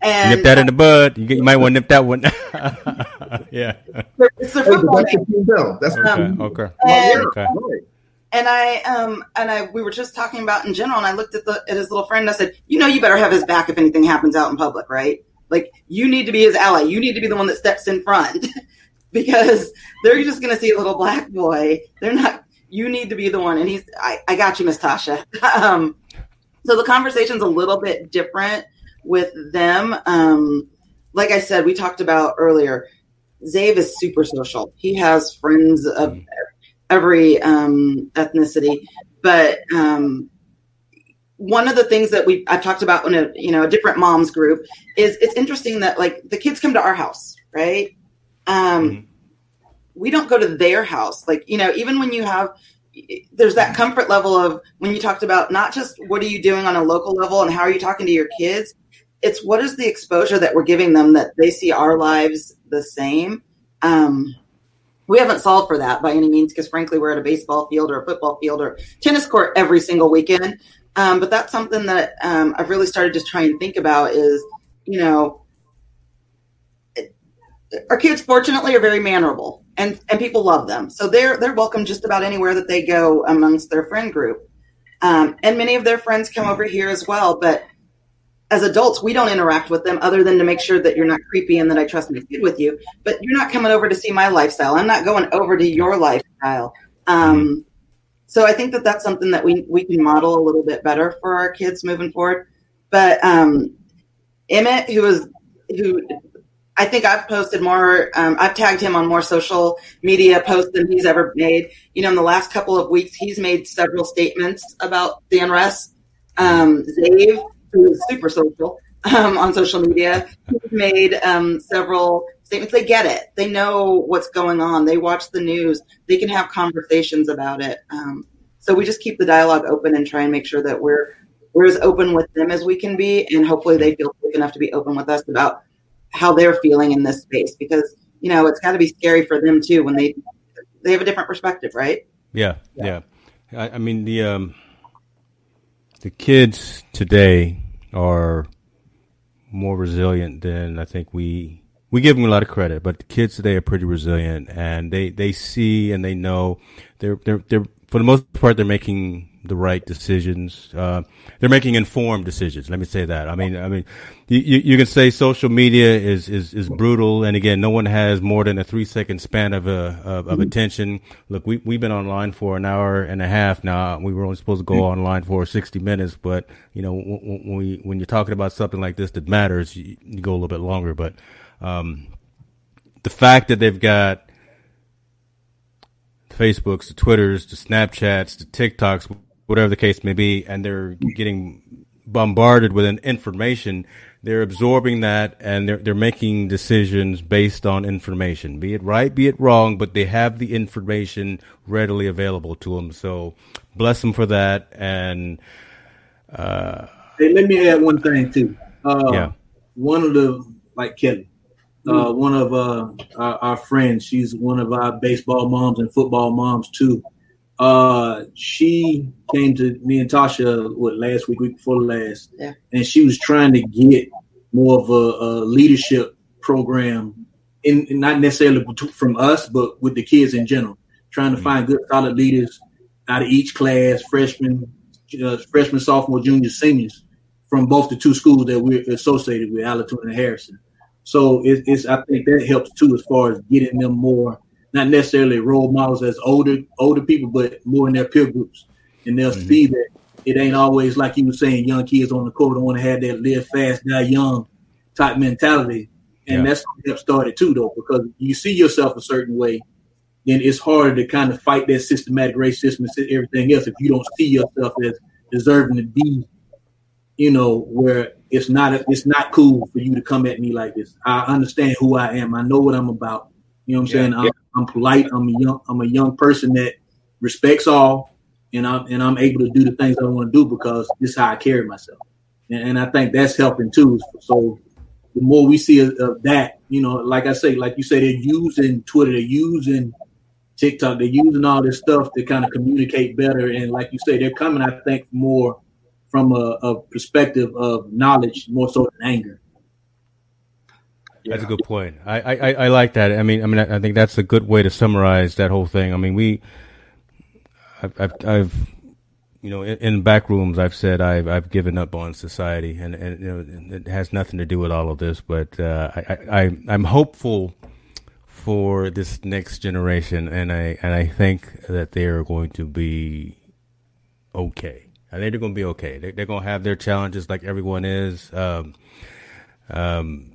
And nip that in the bud. You, get, you might want to nip that one. yeah, it's their football hey, name. That's okay. Okay. And, okay. And I um and I we were just talking about in general, and I looked at the at his little friend. and I said, you know, you better have his back if anything happens out in public, right? Like you need to be his ally. You need to be the one that steps in front because they're just going to see a little black boy. They're not you need to be the one. And he's, I, I got you, Miss Tasha. um, so the conversation's a little bit different with them. Um, like I said, we talked about earlier, Zave is super social. He has friends of every um, ethnicity, but um, one of the things that we I've talked about in a you know a different moms group is it's interesting that like the kids come to our house, right? Um, mm-hmm we don't go to their house. Like, you know, even when you have, there's that comfort level of when you talked about not just what are you doing on a local level and how are you talking to your kids, it's what is the exposure that we're giving them that they see our lives the same. Um, we haven't solved for that by any means because frankly we're at a baseball field or a football field or tennis court every single weekend um, but that's something that um, i've really started to try and think about is you know our kids fortunately are very mannerable and and people love them. So they're they're welcome just about anywhere that they go amongst their friend group. Um, and many of their friends come over here as well. But as adults, we don't interact with them other than to make sure that you're not creepy and that I trust my kid with you. But you're not coming over to see my lifestyle. I'm not going over to your lifestyle. Um, so I think that that's something that we we can model a little bit better for our kids moving forward. But um, Emmett, who is who I think I've posted more. Um, I've tagged him on more social media posts than he's ever made. You know, in the last couple of weeks, he's made several statements about the unrest. Um, Zave, who is super social um, on social media, he's made um, several statements. They get it. They know what's going on. They watch the news. They can have conversations about it. Um, so we just keep the dialogue open and try and make sure that we're we're as open with them as we can be, and hopefully they feel safe enough to be open with us about how they're feeling in this space because you know it's got to be scary for them too when they they have a different perspective, right? Yeah, yeah. I, I mean the um, the kids today are more resilient than I think we we give them a lot of credit, but the kids today are pretty resilient, and they they see and they know they're they're they're for the most part they're making the right decisions. Uh, they're making informed decisions. Let me say that. I mean, I mean, you, you can say social media is, is, is brutal. And again, no one has more than a three second span of, uh, of, of attention. Look, we, we've been online for an hour and a half now. We were only supposed to go online for 60 minutes, but you know, when, we, when you're talking about something like this that matters, you, you go a little bit longer. But, um, the fact that they've got Facebooks, the Twitters, the Snapchats, the TikToks, whatever the case may be, and they're getting bombarded with an information. They're absorbing that and they're they're making decisions based on information, be it right, be it wrong, but they have the information readily available to them. So bless them for that. And uh, hey, let me add one thing too. Uh, yeah, one of the like Kelly, uh, one of uh, our, our, friends. She's one of our baseball moms and football moms too uh she came to me and Tasha what last week, week before last, yeah. and she was trying to get more of a, a leadership program, in, in, not necessarily from us, but with the kids in general, trying to mm-hmm. find good solid leaders out of each class, freshmen, uh, freshman, sophomore, junior, seniors, from both the two schools that we're associated with, Allatoona and Harrison. So it, it's I think that helps too as far as getting them more not necessarily role models as older older people, but more in their peer groups, and they'll mm-hmm. see that it ain't always like you were saying. Young kids on the court don't want to have that live fast, die young type mentality, and yeah. that's what started too, though, because you see yourself a certain way, then it's harder to kind of fight that systematic racism and everything else if you don't see yourself as deserving to be, you know, where it's not it's not cool for you to come at me like this. I understand who I am. I know what I'm about. You know what I'm yeah, saying? I'm, I'm polite. I'm a young. I'm a young person that respects all, and I'm and I'm able to do the things I want to do because this is how I carry myself, and, and I think that's helping too. So the more we see of, of, that, you know, like I say, like you say, they're using Twitter, they're using TikTok, they're using all this stuff to kind of communicate better, and like you say, they're coming, I think, more from a, a perspective of knowledge more so than anger. That's a good point. I, I, I like that. I mean, I mean, I think that's a good way to summarize that whole thing. I mean, we, I've, I've, I've you know, in, in, back rooms, I've said I've, I've given up on society, and, and you know, it has nothing to do with all of this. But uh, I, I, I'm hopeful for this next generation, and I, and I think that they are going to be okay. I think they're going to be okay. They, they're going to have their challenges like everyone is. Um, um,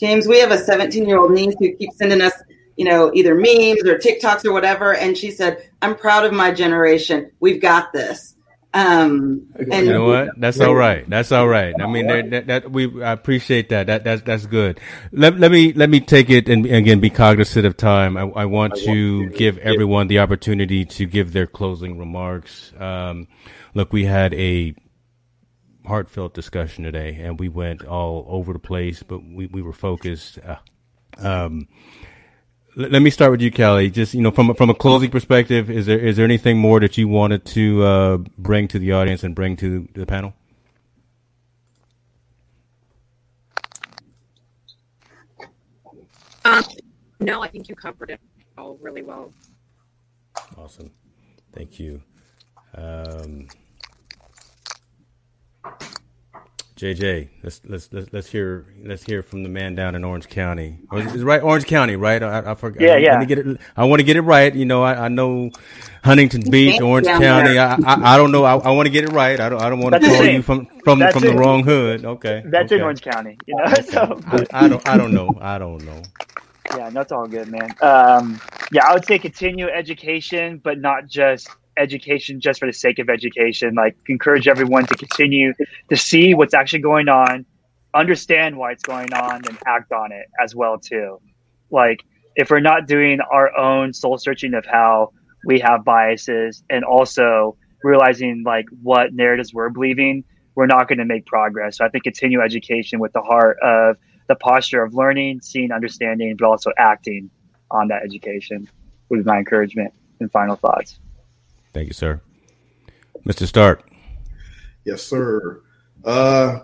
James, we have a 17 year old niece who keeps sending us, you know, either memes or TikToks or whatever. And she said, I'm proud of my generation. We've got this. Um, and you know what? That's all right. That's all right. I mean, that, that, we I appreciate that. That that's that's good. Let let me let me take it and again be cognizant of time. I, I want to give everyone the opportunity to give their closing remarks. Um, look, we had a heartfelt discussion today, and we went all over the place, but we, we were focused. Uh, um, let, let me start with you, Kelly. Just you know, from from a closing perspective, is there is there anything more that you wanted to uh, bring to the audience and bring to the panel? Um, no, I think you covered it all really well. Awesome, thank you. Um, JJ, let's let's let's let's hear let's hear from the man down in Orange County. Or is it right, Orange County, right? I, I forgot. Yeah, I, yeah. Want to get it, I want to get it right. You know, I, I know Huntington Beach, Orange down County. I, I I don't know. I, I want to get it right. I don't I don't want to call you from from That's from the wrong hood. Okay, That's in. Orange County, you know. So I, I don't I don't know. I don't know. yeah, that's all good, man. Um, yeah, I would say continue education, but not just education just for the sake of education. Like encourage everyone to continue to see what's actually going on, understand why it's going on, and act on it as well too. Like if we're not doing our own soul searching of how we have biases and also realizing like what narratives we're believing, we're not going to make progress. So I think continue education with the heart of the posture of learning, seeing, understanding, but also acting on that education would be my encouragement and final thoughts. Thank you, sir. Mr. Stark. Yes, sir. Uh,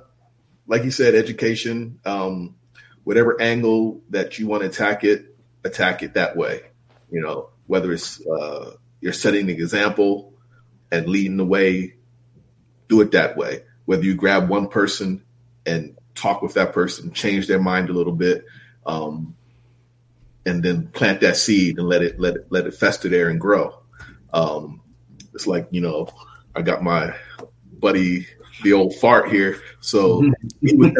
like you said, education. Um, whatever angle that you want to attack it, attack it that way. You know, whether it's uh, you're setting the example and leading the way, do it that way. Whether you grab one person and talk with that person, change their mind a little bit, um, and then plant that seed and let it let it let it fester there and grow. Um, it's like you know, I got my buddy, the old fart here. So he was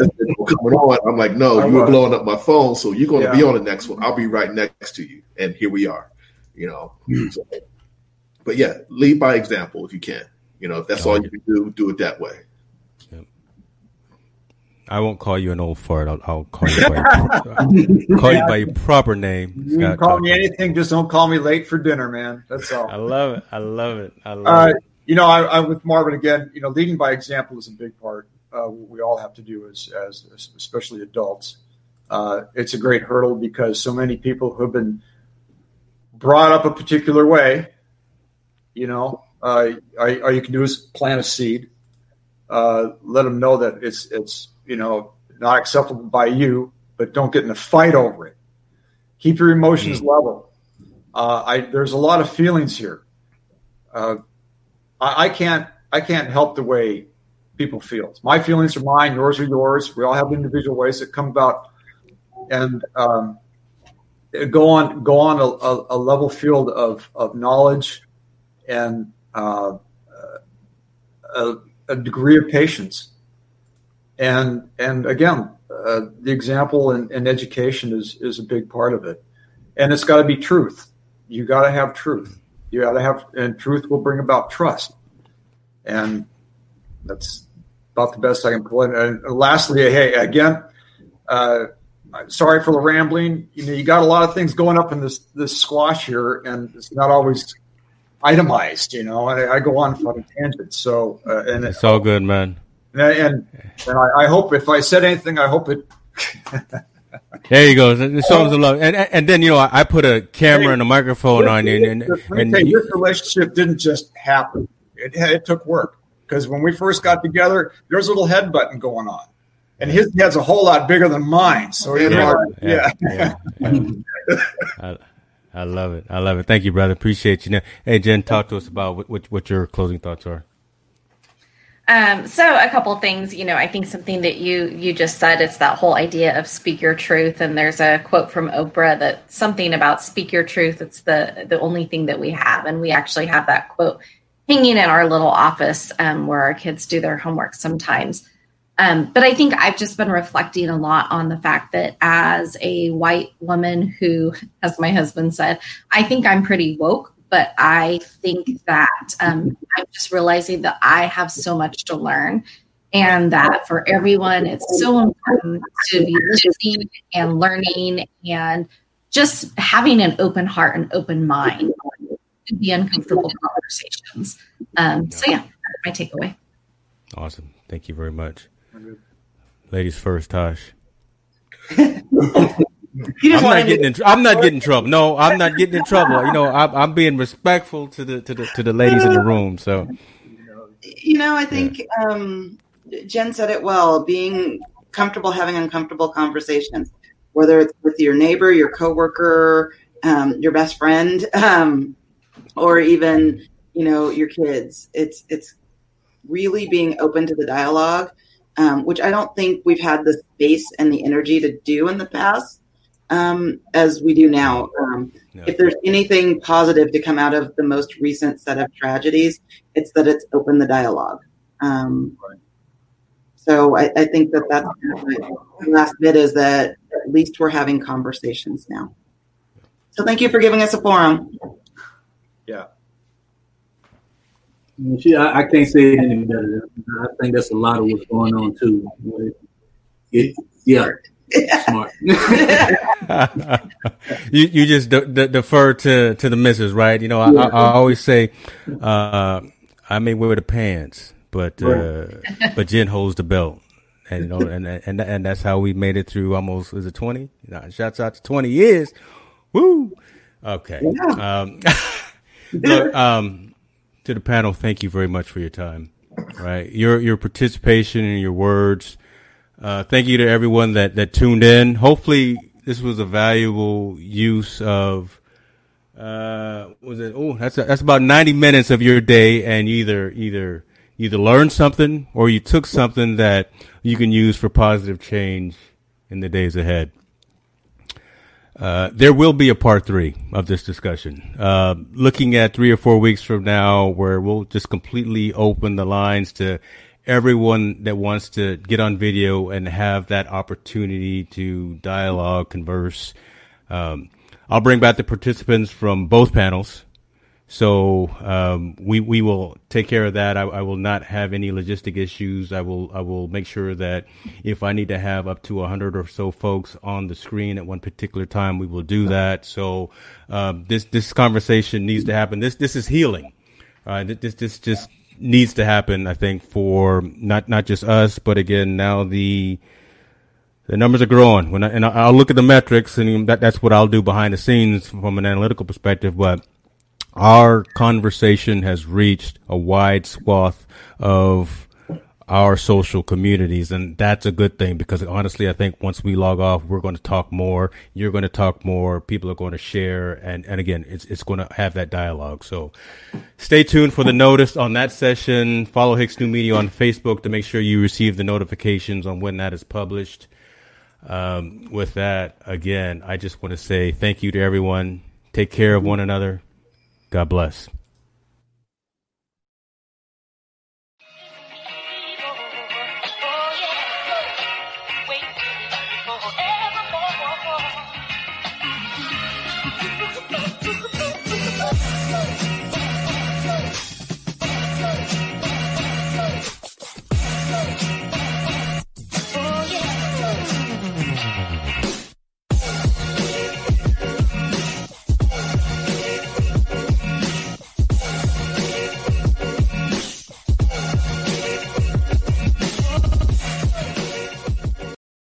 coming on. I'm like, no, you were blowing up my phone, so you're going to be on the next one. I'll be right next to you, and here we are. You know, So- but yeah, lead by example if you can. You know, if that's all you can do, do it that way. I won't call you an old fart. I'll, I'll call you by your, call you by your proper name. You can call me anything, just don't call me late for dinner, man. That's all. I love it. I love it. I love Uh, it. you know, I, I with Marvin again. You know, leading by example is a big part. Uh, we all have to do as, as especially adults. Uh, it's a great hurdle because so many people who have been brought up a particular way. You know, uh, all, all you can do is plant a seed. Uh, let them know that it's it's you know not acceptable by you, but don't get in a fight over it. Keep your emotions level. Uh, I, there's a lot of feelings here. Uh, I, I can't I can't help the way people feel. My feelings are mine. Yours are yours. We all have individual ways that come about, and um, go on go on a, a, a level field of of knowledge and uh, a, a degree of patience. And and again, uh, the example in, in education is is a big part of it, and it's got to be truth. You got to have truth. You got to have, and truth will bring about trust. And that's about the best I can pull in. And lastly, hey, again, uh, sorry for the rambling. You know, you got a lot of things going up in this this squash here, and it's not always itemized. You know, I, I go on on tangents. So, uh, and It's all good, man. And and, I, I hope if I said anything, I hope it. There you go. The songs of oh. love, and and then you know I, I put a camera and a microphone on you, and and, and tell you, you- this relationship didn't just happen. It, it took work because when we first got together, there was a little head button going on, and his head's a whole lot bigger than mine. So you know, yeah, yeah, I, I love it. I love it. Thank you, brother. Appreciate you. Now, hey, Jen, talk to us about what what, what your closing thoughts are. Um, so a couple things, you know, I think something that you you just said it's that whole idea of speak your truth, and there's a quote from Oprah that something about speak your truth. It's the the only thing that we have, and we actually have that quote hanging in our little office um, where our kids do their homework sometimes. Um, but I think I've just been reflecting a lot on the fact that as a white woman who, as my husband said, I think I'm pretty woke, but I think that um, I'm just realizing that I have so much to learn. And that for everyone, it's so important to be listening and learning and just having an open heart and open mind to the uncomfortable conversations. Um, so, yeah, that's my takeaway. Awesome. Thank you very much. Ladies first, Tosh. You I'm wanted not to- getting in. tr- I'm not getting in trouble. No, I'm not getting in trouble. You know, I'm, I'm being respectful to the to the to the ladies in the room. So you know, I think um, Jen said it well. Being comfortable having uncomfortable conversations, whether it's with your neighbor, your coworker, um, your best friend, um, or even you know your kids. It's it's really being open to the dialogue. um, which I don't think we've had the space and the energy to do in the past um, as we do now. Um, Yeah. If there's anything positive to come out of the most recent set of tragedies, it's that it's opened the dialogue. Um, so I, I think that that's the last bit is that at least we're having conversations now. So thank you for giving us a forum. Yeah. She, I, I can't say it any better. I think that's a lot of what's going on too. It, yeah, smart. you you just de- de- defer to to the missus, right? You know, I, I, I always say, uh, I may wear the pants, but uh, but Jen holds the belt, and you know, and and and that's how we made it through almost is it twenty? Nah, shouts out to twenty years. Woo. Okay. Um, look, um, to the panel, thank you very much for your time. Right, your your participation and your words. Uh, thank you to everyone that, that tuned in. Hopefully, this was a valuable use of. Uh, was it? Oh, that's that's about ninety minutes of your day, and either either either learned something or you took something that you can use for positive change in the days ahead. Uh, there will be a part three of this discussion. Uh, looking at three or four weeks from now, where we'll just completely open the lines to everyone that wants to get on video and have that opportunity to dialogue, converse. Um, I'll bring back the participants from both panels. So um, we we will take care of that. I, I will not have any logistic issues. I will I will make sure that if I need to have up to hundred or so folks on the screen at one particular time, we will do that. So um, this this conversation needs to happen. This this is healing. Uh, this this just needs to happen. I think for not not just us, but again now the the numbers are growing. When I, and I'll look at the metrics, and that that's what I'll do behind the scenes from an analytical perspective, but our conversation has reached a wide swath of our social communities and that's a good thing because honestly i think once we log off we're going to talk more you're going to talk more people are going to share and and again it's it's going to have that dialogue. So stay tuned for the notice on that session. Follow hicks new media on facebook to make sure you receive the notifications on when that is published. Um, with that again i just want to say thank you to everyone. Take care of one another. God bless.